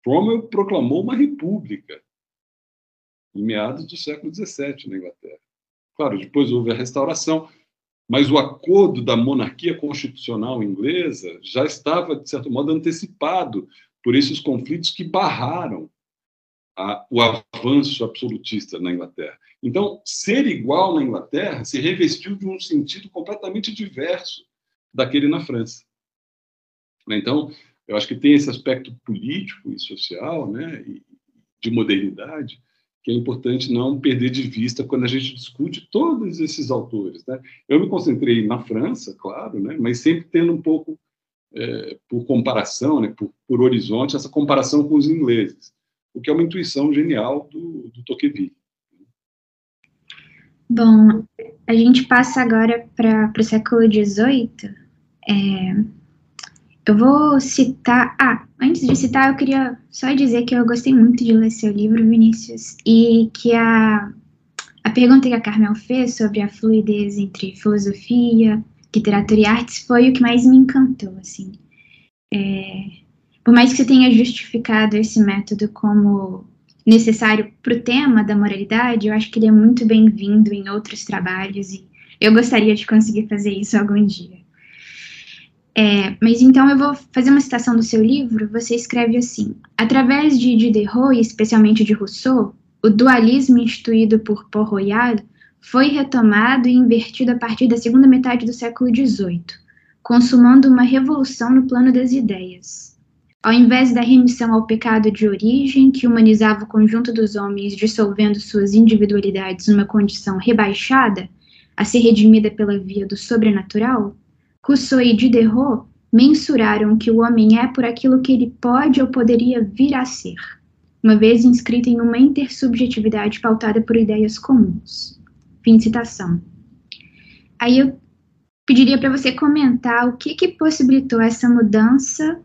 Cromwell proclamou uma república em meados do século XVII na Inglaterra. Claro, depois houve a restauração, mas o acordo da monarquia constitucional inglesa já estava, de certo modo, antecipado por esses conflitos que barraram a, o avanço absolutista na Inglaterra. Então, ser igual na Inglaterra se revestiu de um sentido completamente diverso daquele na França. Então, eu acho que tem esse aspecto político e social, né, de modernidade, que é importante não perder de vista quando a gente discute todos esses autores. Né? Eu me concentrei na França, claro, né? mas sempre tendo um pouco, é, por comparação, né? por, por, horizonte, essa comparação com os ingleses, o que é uma intuição genial do, do Tocqueville. Bom, a gente passa agora para o século XVIII. É, eu vou citar. Ah, antes de citar, eu queria só dizer que eu gostei muito de ler seu livro, Vinícius, e que a, a pergunta que a Carmel fez sobre a fluidez entre filosofia, literatura e artes foi o que mais me encantou, assim. É, por mais que você tenha justificado esse método como necessário para o tema da moralidade, eu acho que ele é muito bem-vindo em outros trabalhos e eu gostaria de conseguir fazer isso algum dia. É, mas então eu vou fazer uma citação do seu livro. Você escreve assim: através de Diderot e especialmente de Rousseau, o dualismo instituído por Port Royal foi retomado e invertido a partir da segunda metade do século XVIII, consumando uma revolução no plano das ideias. Ao invés da remissão ao pecado de origem, que humanizava o conjunto dos homens, dissolvendo suas individualidades numa condição rebaixada, a ser redimida pela via do sobrenatural, Rousseau e Diderot mensuraram que o homem é por aquilo que ele pode ou poderia vir a ser, uma vez inscrito em uma intersubjetividade pautada por ideias comuns. Fim de citação. Aí eu pediria para você comentar o que, que possibilitou essa mudança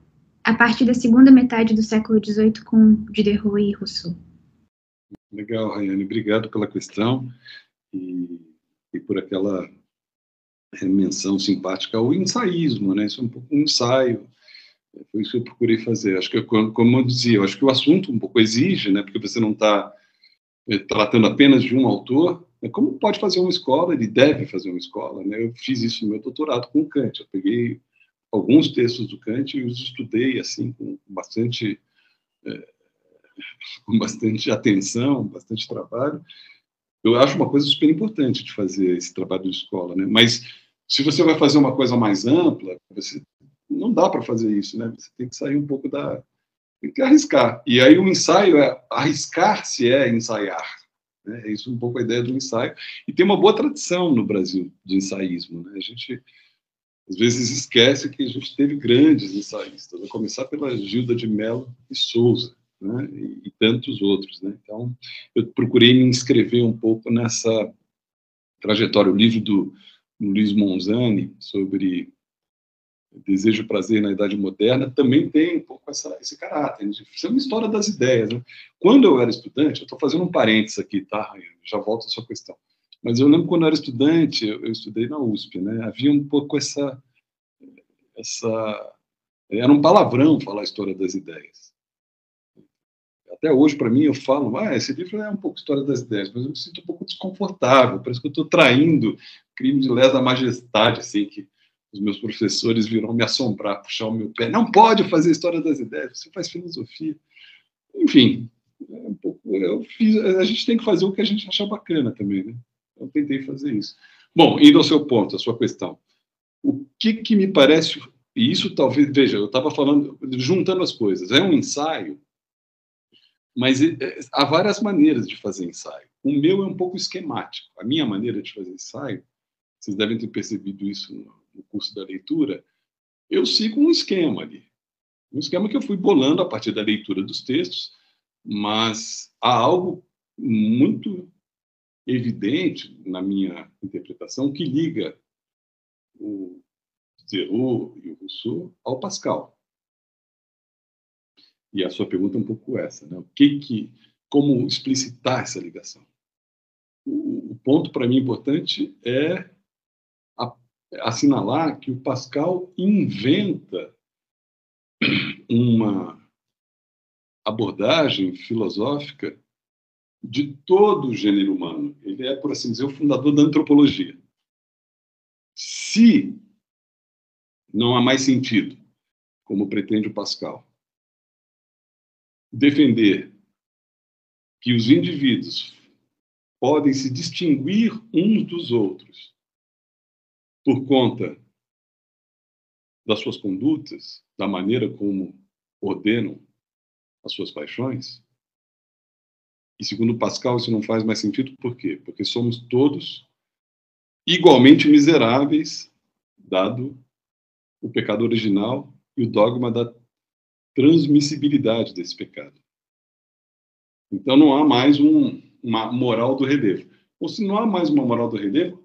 a partir da segunda metade do século XVIII com Diderot e Rousseau. Legal, Rayane. Obrigado pela questão e, e por aquela menção simpática ao ensaísmo, né? Isso é um pouco um ensaio. Foi isso que eu procurei fazer. Acho que, como eu dizia, eu acho que o assunto um pouco exige, né? Porque você não está é, tratando apenas de um autor. Né? Como pode fazer uma escola? Ele deve fazer uma escola, né? Eu fiz isso no meu doutorado com Kant. Eu peguei alguns textos do Kant e os estudei assim com bastante é, com bastante atenção, bastante trabalho eu acho uma coisa super importante de fazer esse trabalho de escola, né? Mas se você vai fazer uma coisa mais ampla, você não dá para fazer isso, né? Você tem que sair um pouco da tem que arriscar. E aí o ensaio é arriscar-se é ensaiar. Né? É isso um pouco a ideia do ensaio. E tem uma boa tradição no Brasil de ensaísmo. Né? A gente às vezes esquece que a gente teve grandes ensaístas, a começar pela Gilda de Mello e Souza né, e, tantos outros. Né? Então, eu procurei me inscrever um pouco nessa trajetória. O livro do Luiz Monzani, sobre Desejo e Prazer na Idade Moderna, também tem um pouco essa, esse caráter. Isso é uma história das ideias. Né? Quando eu era estudante, eu estou fazendo um parênteses aqui, tá, Já volto à sua questão. Mas eu lembro quando eu era estudante, eu, eu estudei na USP, né? Havia um pouco essa, essa era um palavrão falar a história das ideias até hoje, para mim, eu falo, ah, esse livro é um pouco história das ideias, mas eu me sinto um pouco desconfortável, parece que eu estou traindo crime de lesa majestade, assim, que os meus professores viram me assombrar, puxar o meu pé. Não pode fazer história das ideias, você faz filosofia. Enfim, é um pouco, eu fiz, a gente tem que fazer o que a gente achar bacana também, né? Eu tentei fazer isso. Bom, indo ao seu ponto, à sua questão. O que, que me parece e isso talvez, veja, eu estava falando, juntando as coisas, é um ensaio, mas é, há várias maneiras de fazer ensaio. O meu é um pouco esquemático. A minha maneira de fazer ensaio, vocês devem ter percebido isso no curso da leitura, eu sigo um esquema ali. Um esquema que eu fui bolando a partir da leitura dos textos, mas há algo muito evidente na minha interpretação que liga o Zerot e o Rousseau ao Pascal. E a sua pergunta é um pouco essa, né? O que que, como explicitar essa ligação? O, o ponto para mim importante é a, assinalar que o Pascal inventa uma abordagem filosófica de todo o gênero humano. Ele é, por assim dizer, o fundador da antropologia. Se não há mais sentido, como pretende o Pascal, defender que os indivíduos podem se distinguir uns dos outros por conta das suas condutas, da maneira como ordenam as suas paixões. E segundo Pascal, isso não faz mais sentido, por quê? Porque somos todos igualmente miseráveis, dado o pecado original e o dogma da transmissibilidade desse pecado. Então não há mais um, uma moral do relevo. Ou se não há mais uma moral do relevo,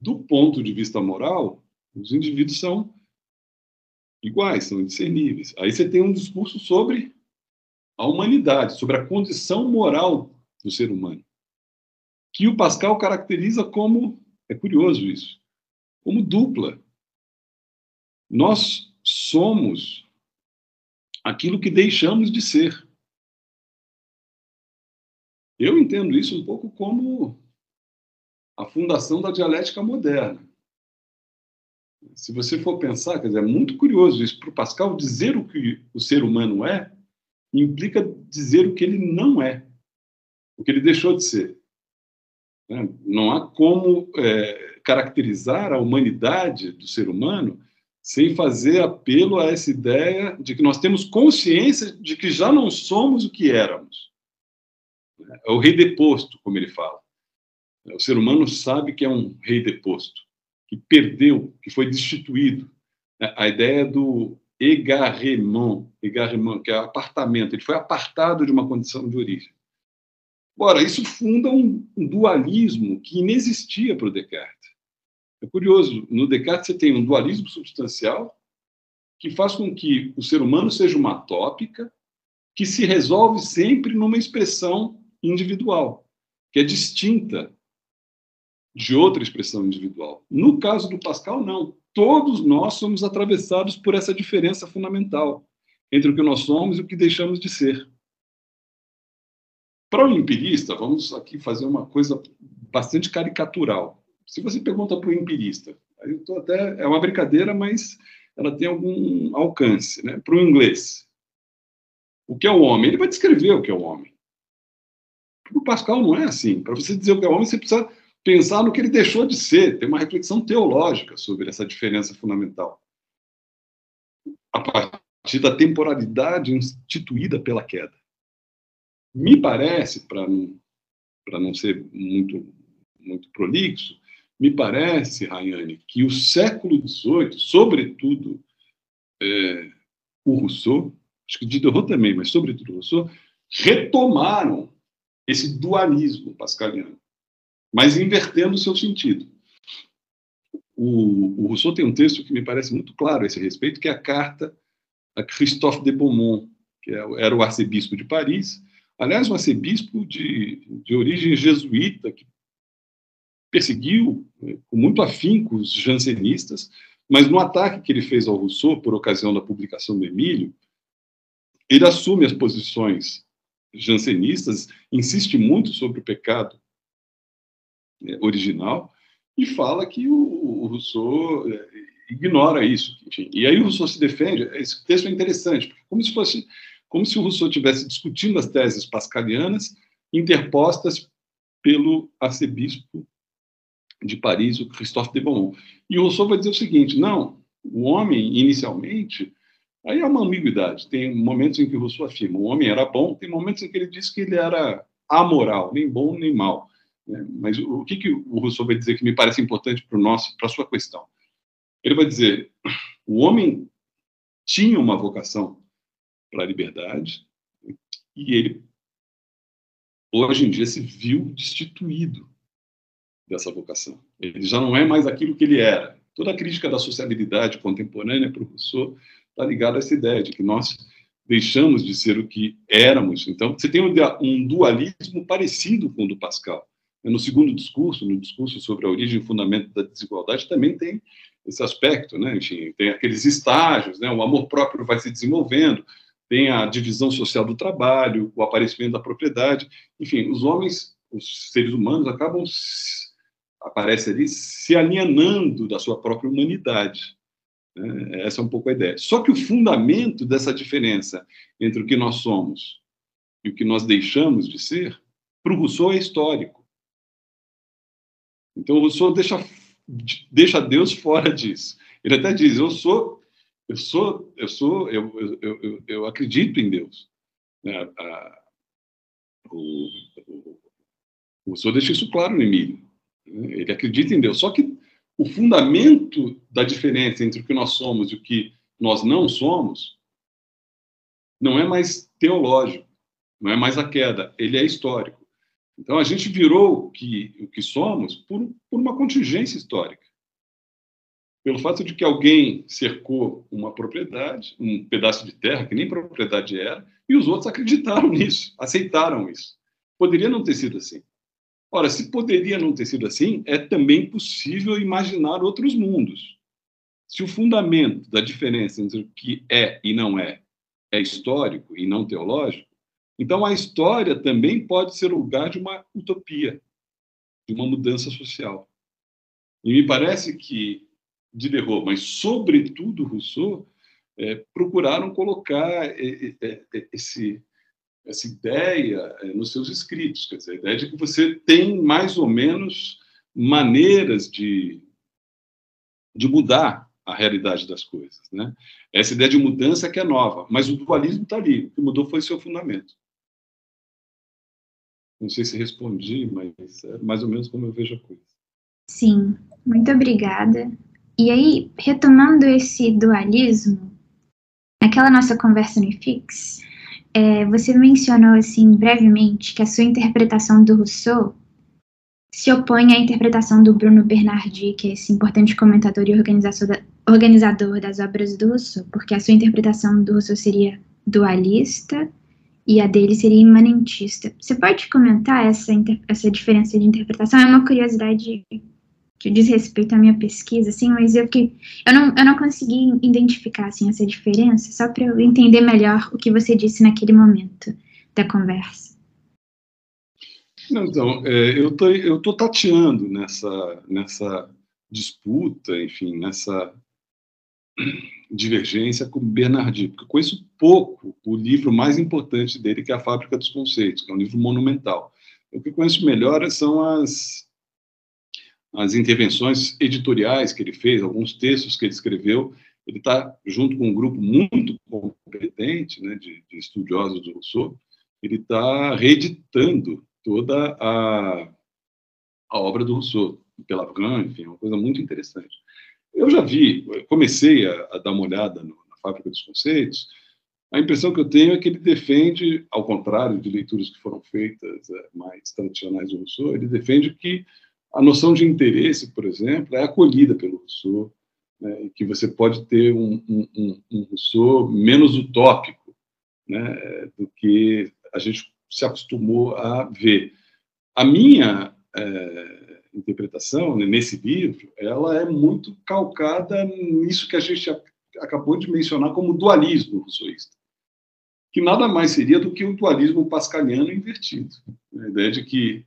do ponto de vista moral, os indivíduos são iguais, são indiscerníveis. Aí você tem um discurso sobre a humanidade, sobre a condição moral do ser humano, que o Pascal caracteriza como, é curioso isso, como dupla. Nós somos aquilo que deixamos de ser. Eu entendo isso um pouco como a fundação da dialética moderna. Se você for pensar, quer dizer, é muito curioso isso. Para o Pascal, dizer o que o ser humano é implica dizer o que ele não é, o que ele deixou de ser. Né? Não há como é, caracterizar a humanidade do ser humano sem fazer apelo a essa ideia de que nós temos consciência de que já não somos o que éramos. É o rei deposto, como ele fala. O ser humano sabe que é um rei deposto, que perdeu, que foi destituído. A ideia do égarement, égarement, que é apartamento, ele foi apartado de uma condição de origem. Ora, isso funda um, um dualismo que inexistia para o Descartes. É curioso, no Descartes você tem um dualismo substancial que faz com que o ser humano seja uma tópica que se resolve sempre numa expressão individual, que é distinta de outra expressão individual. No caso do Pascal, não. Todos nós somos atravessados por essa diferença fundamental entre o que nós somos e o que deixamos de ser. Para o empirista, vamos aqui fazer uma coisa bastante caricatural. Se você pergunta para o empirista, eu tô até é uma brincadeira, mas ela tem algum alcance, né? Para o inglês, o que é o homem? Ele vai descrever o que é o homem. Para o Pascal não é assim. Para você dizer o que é o homem, você precisa pensar no que ele deixou de ser, ter uma reflexão teológica sobre essa diferença fundamental. A partir da temporalidade instituída pela queda. Me parece, para não, não ser muito, muito prolixo, me parece, Rayane, que o século XVIII, sobretudo é, o Rousseau, acho que Diderot também, mas sobretudo o Rousseau, retomaram esse dualismo pascaliano mas invertendo o seu sentido. O, o, Rousseau tem um texto que me parece muito claro a esse respeito, que é a carta a Christophe de Beaumont, que é era o arcebispo de Paris, aliás, um arcebispo de, de origem jesuíta, que perseguiu né, com muito afinco os jansenistas, mas no ataque que ele fez ao Rousseau, por ocasião da publicação do Emílio, ele assume as posições jansenistas, insiste muito sobre o pecado original e fala que o, o Rousseau é, ignora isso. Enfim. E aí o Rousseau se defende. Esse texto é interessante, porque como se fosse como se o Rousseau estivesse discutindo as teses pascalianas interpostas pelo arcebispo de Paris, o Christophe de Beaumont. E o Rousseau vai dizer o seguinte: não, O homem, inicialmente, aí é uma ambiguidade. Tem momentos em que Rousseau afirma o homem era bom, tem momentos em que ele diz que ele era amoral, nem bom nem mal. Né? Mas o que, que o Rousseau vai dizer que me parece importante para a sua questão? Ele vai dizer: o homem tinha uma vocação para a liberdade e ele, hoje em dia, se viu destituído dessa vocação. Ele já não é mais aquilo que ele era. Toda a crítica da sociabilidade contemporânea para o Rousseau está ligada a essa ideia de que nós deixamos de ser o que éramos. Então, você tem um dualismo parecido com o do Pascal. No segundo discurso, no discurso sobre a origem e fundamento da desigualdade, também tem esse aspecto, né? Enfim, tem aqueles estágios, né? O amor próprio vai se desenvolvendo, tem a divisão social do trabalho, o aparecimento da propriedade, enfim, os homens, os seres humanos acabam aparece ali se alienando da sua própria humanidade. Né? Essa é um pouco a ideia. Só que o fundamento dessa diferença entre o que nós somos e o que nós deixamos de ser, para o Rousseau é histórico. Então, o Rousseau deixa deixa Deus fora disso. Ele até diz: eu sou, eu sou, eu sou, eu, eu, eu, eu acredito em Deus. Né? O, o, senhor deixa isso claro no Emílio. Né? Ele acredita em Deus. Só que o fundamento da diferença entre o que nós somos e o que nós não somos não é mais teológico, não é mais a queda, ele é histórico. Então, a gente virou o que, o que somos por, por uma contingência histórica. Pelo fato de que alguém cercou uma propriedade, um pedaço de terra que nem propriedade era, e os outros acreditaram nisso, aceitaram isso. Poderia não ter sido assim. Ora, se poderia não ter sido assim, é também possível imaginar outros mundos. Se o fundamento da diferença entre o que é e não é é histórico e não teológico, então, a história também pode ser lugar de uma utopia, de uma mudança social. E me parece que Diderot, mas sobretudo Rousseau, é, procuraram colocar é, é esse, essa ideia nos seus escritos, quer dizer, a ideia de que você tem mais ou menos maneiras de, de mudar a realidade das coisas. Né? Essa ideia de mudança que é nova, mas o dualismo está ali, o que mudou foi seu fundamento. Não sei se respondi, mas é mais ou menos como eu vejo a coisa. Sim, muito obrigada. E aí, retomando esse dualismo, naquela nossa conversa no IFIX, é, você mencionou, assim, brevemente, que a sua interpretação do Rousseau se opõe à interpretação do Bruno Bernardi, que é esse importante comentador e organizador das obras do Rousseau, porque a sua interpretação do Rousseau seria dualista e a dele seria imanentista. Você pode comentar essa, essa diferença de interpretação? É uma curiosidade que diz respeito à minha pesquisa, assim, mas eu que eu não, eu não consegui identificar assim essa diferença, só para eu entender melhor o que você disse naquele momento da conversa. Então, é, eu tô eu tô tateando nessa nessa disputa, enfim, nessa divergência com Bernardino, porque conheço pouco o livro mais importante dele, que é A Fábrica dos Conceitos, que é um livro monumental. O que conheço melhor são as, as intervenções editoriais que ele fez, alguns textos que ele escreveu. Ele está junto com um grupo muito competente né, de, de estudiosos do Rousseau, ele está reeditando toda a, a obra do Rousseau, pela Bran, enfim, é uma coisa muito interessante. Eu já vi, comecei a, a dar uma olhada no, na Fábrica dos Conceitos, a impressão que eu tenho é que ele defende, ao contrário de leituras que foram feitas é, mais tradicionais do Rousseau, ele defende que a noção de interesse, por exemplo, é acolhida pelo Rousseau, né, que você pode ter um, um, um Rousseau menos utópico né, do que a gente se acostumou a ver. A minha é, interpretação, né, nesse livro, ela é muito calcada nisso que a gente acabou de mencionar como dualismo rousseauista, que nada mais seria do que o dualismo pascaliano invertido. A ideia de que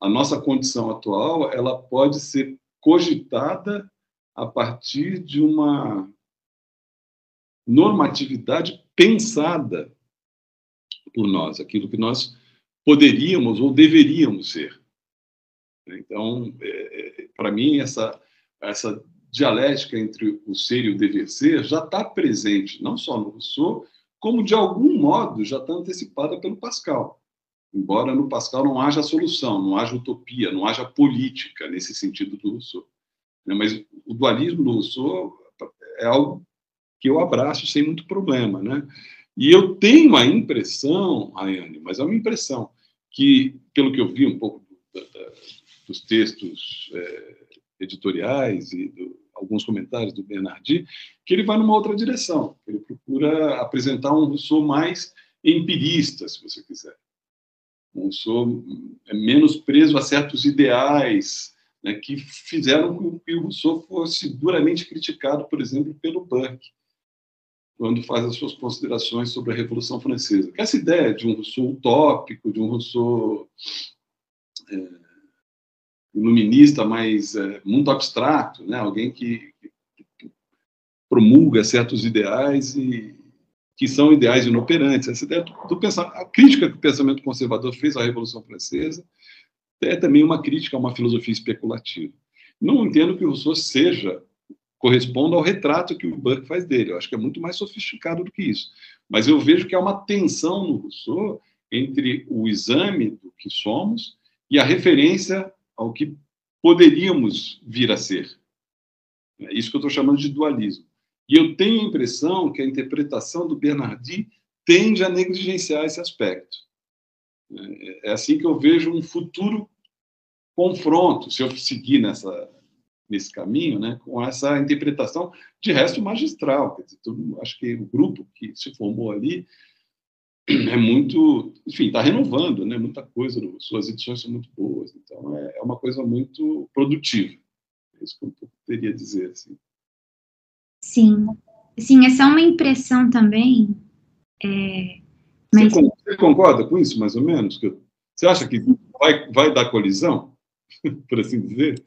a nossa condição atual ela pode ser cogitada a partir de uma normatividade pensada por nós, aquilo que nós poderíamos ou deveríamos ser. Então, é, é para mim, essa, essa dialética entre o ser e o dever ser já está presente, não só no Rousseau, como de algum modo já está antecipada pelo Pascal. Embora no Pascal não haja solução, não haja utopia, não haja política nesse sentido do Rousseau. Né? Mas o dualismo do Rousseau é algo que eu abraço sem muito problema. Né? E eu tenho a impressão, Rayane, mas é uma impressão, que, pelo que eu vi um pouco da, dos textos é, editoriais e do, alguns comentários do Bernardi, que ele vai numa outra direção. Ele procura apresentar um Rousseau mais empirista, se você quiser. Um Rousseau é menos preso a certos ideais né, que fizeram com que o Rousseau fosse duramente criticado, por exemplo, pelo Burke, quando faz as suas considerações sobre a Revolução Francesa. Essa ideia de um Rousseau utópico, de um Rousseau é, iluminista, mas é, muito abstrato, né? alguém que, que, promulga certos ideais e que são ideais inoperantes. Essa ideia do, do pensamento, a crítica que o pensamento conservador fez à Revolução Francesa é também uma crítica a uma filosofia especulativa. Não entendo que o Rousseau seja corresponda ao retrato que o Burke faz dele. Eu acho que é muito mais sofisticado do que isso. Mas eu vejo que há uma tensão no Rousseau entre o exame do que somos e a referência ao que poderíamos vir a ser. É isso que eu estou chamando de dualismo. E eu tenho a impressão que a interpretação do Bernardi tende a negligenciar esse aspecto. É, é assim que eu vejo um futuro confronto, se eu seguir nessa, nesse caminho, né, com essa interpretação de resto magistral. Acho que o grupo que se formou ali é muito, enfim, está renovando, né, muita coisa, suas edições são muito boas, então é, é uma coisa muito produtiva. É isso que eu poderia dizer. Assim. Sim, sim, essa é uma impressão também. É, mas... você, concorda com isso, mais ou menos? Você acha que vai, vai dar colisão, por assim dizer?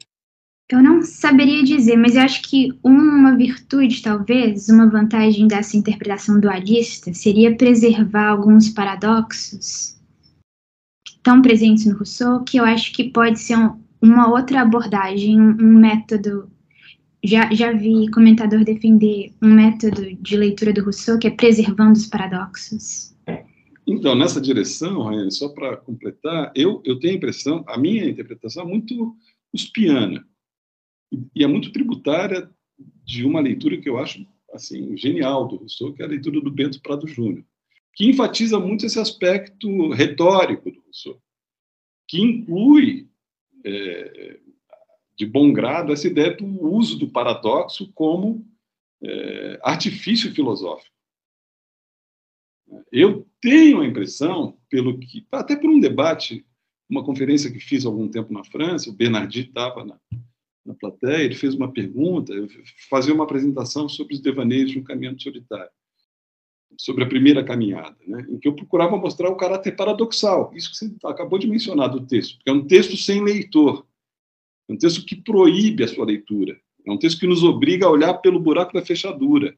Eu não saberia dizer, mas eu acho que uma virtude, talvez, uma vantagem dessa interpretação dualista seria preservar alguns paradoxos estão presentes no Rousseau, que eu acho que pode ser um, uma outra abordagem, um, um método. Já, já vi comentador defender um método de leitura do Rousseau que é preservando os paradoxos. Então, nessa direção, Raiane, só para completar, eu, eu tenho a impressão, a minha interpretação é muito uspiana e é muito tributária de uma leitura que eu acho assim genial do Rousseau, que é a leitura do Bento Prado Júnior, que enfatiza muito esse aspecto retórico do Rousseau, que inclui é, de bom grado essa ideia do uso do paradoxo como é, artifício filosófico. Eu tenho a impressão, pelo que até por um debate, uma conferência que fiz há algum tempo na França, o Bernardi estava na, na plateia, ele fez uma pergunta, fazia uma apresentação sobre os devaneios de um caminhante solitário, sobre a primeira caminhada, né, em que eu procurava mostrar o caráter paradoxal, isso que você acabou de mencionar do texto, porque é um texto sem leitor, é um texto que proíbe a sua leitura, é um texto que nos obriga a olhar pelo buraco da fechadura,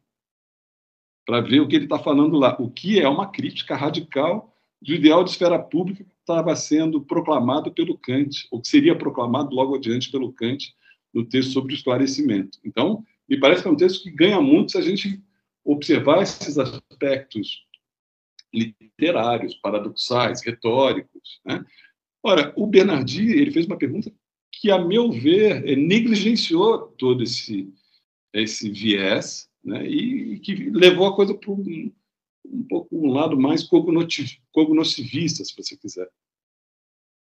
para ver o que ele está falando lá, o que é uma crítica radical do ideal de esfera pública que estava sendo proclamado pelo Kant, ou que seria proclamado logo adiante pelo Kant no texto sobre o esclarecimento. Então, me parece que é um texto que ganha muito se a gente observar esses aspectos literários, paradoxais, retóricos. Né? Ora, o Bernardi ele fez uma pergunta que, a meu ver, negligenciou todo esse, esse viés né? e que levou a coisa para um, um pouco um lado mais cognoscivista, se você quiser.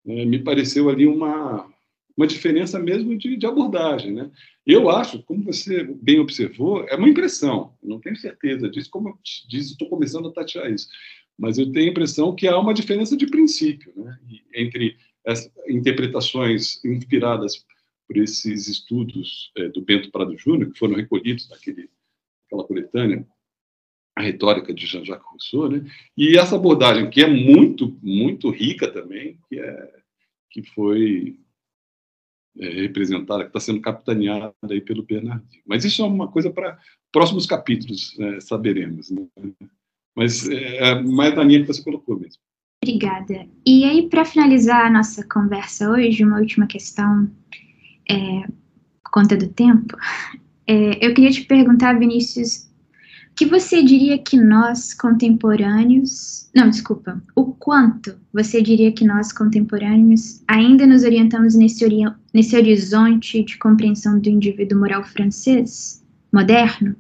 É, me pareceu ali uma, uma diferença mesmo de, de, abordagem. Né? Eu acho, como você bem observou, é uma impressão, não tenho certeza disso, como eu disse, estou começando a tatear isso, mas eu tenho a impressão que há uma diferença de princípio né? entre as interpretações inspiradas por esses estudos é, do Bento Prado Júnior, que foram recolhidos naquele, naquela coletânea, a retórica de Jean-Jacques Rousseau, né? e essa abordagem que é muito, muito rica também, que, é, que foi é, representada, que está sendo capitaneada aí pelo Bernardinho. Mas isso é uma coisa para próximos capítulos, né, saberemos. Né? Mas é, é mais da linha que você colocou mesmo. Obrigada. E aí, para finalizar a nossa conversa hoje, uma última questão, é, por conta do tempo, É, eu queria te perguntar, Vinícius, que você diria que nós, contemporâneos. Não, desculpa. O quanto você diria que nós, contemporâneos, ainda nos orientamos nesse, ori nesse horizonte de compreensão do indivíduo moral francês, moderno,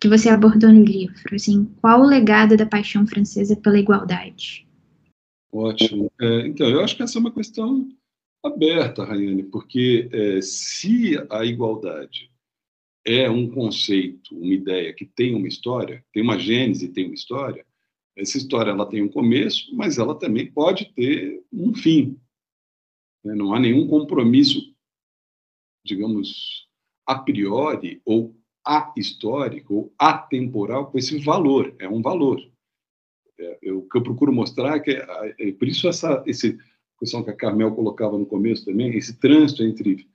que você abordou no livro? Assim, qual o legado da paixão francesa pela igualdade? Ótimo. É, então, eu acho que essa é uma questão aberta, Rayane, porque é, se a igualdade é um conceito, uma ideia que tem uma história, tem uma gênese, tem uma história, essa história ela tem um começo, mas ela também pode ter um fim. Né? Não há nenhum compromisso, digamos, a priori ou ahistórico ou atemporal com esse valor. É um valor. É, o que eu procuro mostrar é que, é, por isso essa esse, questão que a Carmel colocava no começo também, esse trânsito entre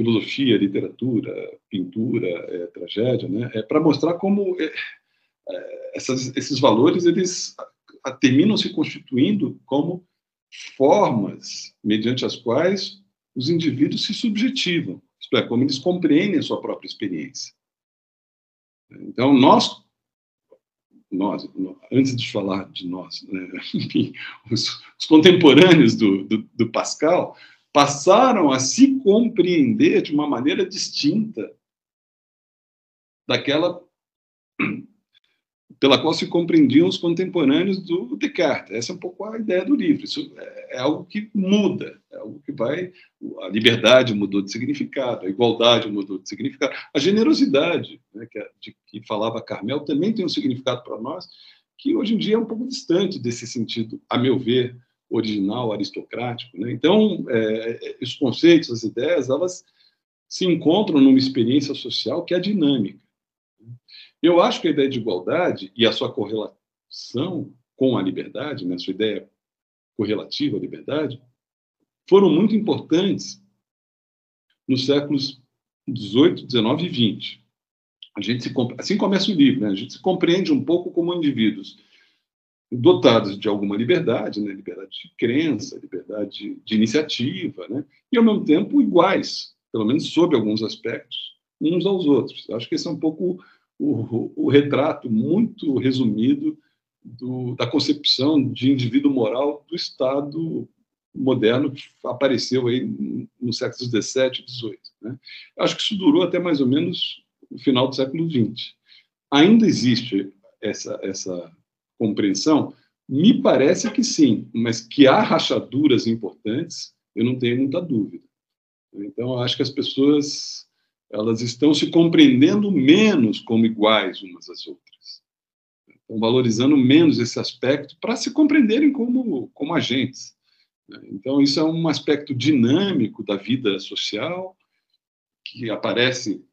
filosofia, literatura, pintura, é, tragédia, né? É para mostrar como é, é, essas, esses valores eles terminam se constituindo como formas mediante as quais os indivíduos se subjetivam, isto é, como eles compreendem a sua própria experiência. Então, nós, nós antes de falar de nós, né, enfim, os, os contemporâneos do, do, do Pascal, passaram a se compreender de uma maneira distinta daquela pela qual se compreendiam os contemporâneos do Descartes. Essa é um pouco a ideia do livro. Isso é, é algo que muda, é algo que vai. A liberdade mudou de significado, a igualdade mudou de significado, a generosidade, né, que, de que falava Carmel, também tem um significado para nós que hoje em dia é um pouco distante desse sentido, a meu ver, original, aristocrático. Né? Então, é, os conceitos, as ideias, elas se encontram numa experiência social que é dinâmica. Eu acho que a ideia de igualdade e a sua correlação com a liberdade, né, sua ideia correlativa à liberdade, foram muito importantes nos séculos 18, 19 e 20. A gente se, assim começa o livro, né? a gente se compreende um pouco como indivíduos dotados de alguma liberdade, né? liberdade de crença, liberdade de iniciativa, né? e ao mesmo tempo iguais, pelo menos sob alguns aspectos, uns aos outros. Acho que esse é um pouco o, o retrato muito resumido do, da concepção de indivíduo moral do Estado moderno que apareceu aí séculos 17 e 18. Né? Acho que isso durou até mais ou menos o final do século 20. Ainda existe essa, essa compreensão? Me parece que sim, mas que há rachaduras importantes, eu não tenho muita dúvida. Então, acho que as pessoas elas estão se compreendendo menos como iguais umas às outras. Estão valorizando menos esse aspecto para se compreenderem como, como agentes. Então, isso é um aspecto dinâmico da vida social que aparece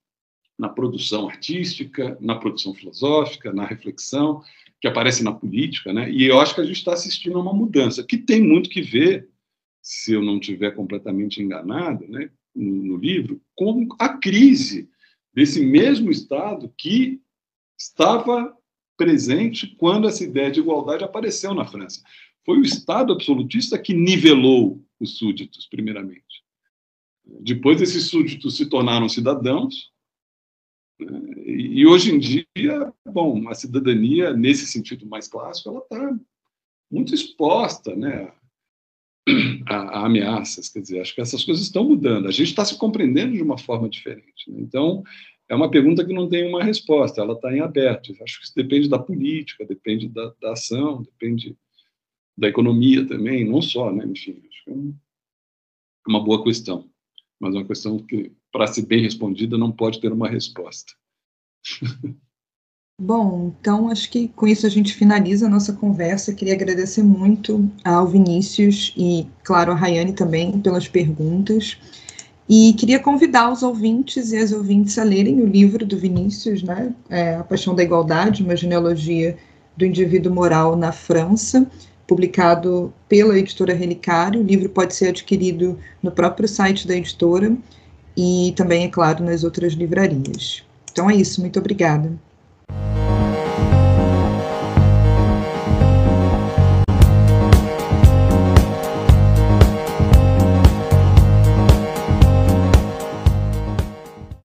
na produção artística, na produção filosófica, na reflexão, que aparece na política, né? E eu acho que a gente está assistindo a uma mudança que tem muito que ver, se eu não estiver completamente enganado, né, no, no livro, com a crise desse mesmo Estado que estava presente quando essa ideia de igualdade apareceu na França. Foi o Estado absolutista que nivelou os súditos, primeiramente. Depois, esses súditos se tornaram cidadãos? E hoje em dia, bom, a cidadania, nesse sentido mais clássico, ela está muito exposta né, a, a, ameaças. Quer dizer, acho que essas coisas estão mudando. A gente está se compreendendo de uma forma diferente. Né? Então, é uma pergunta que não tem uma resposta, ela está em aberto. Acho que isso depende da política, depende da, da, ação, depende da economia também, não só, né? Enfim, acho que é uma boa questão, mas uma questão que, para ser bem respondida, não pode ter uma resposta. Bom, então acho que com isso a gente finaliza a nossa conversa. Queria agradecer muito ao Vinícius e, claro, a Rayane também pelas perguntas. E queria convidar os ouvintes e as ouvintes a lerem o livro do Vinícius, né? É, a Paixão da Igualdade, uma genealogia do indivíduo moral na França, publicado pela editora Relicário. O livro pode ser adquirido no próprio site da editora e também, é claro, nas outras livrarias. Então é isso, muito obrigada.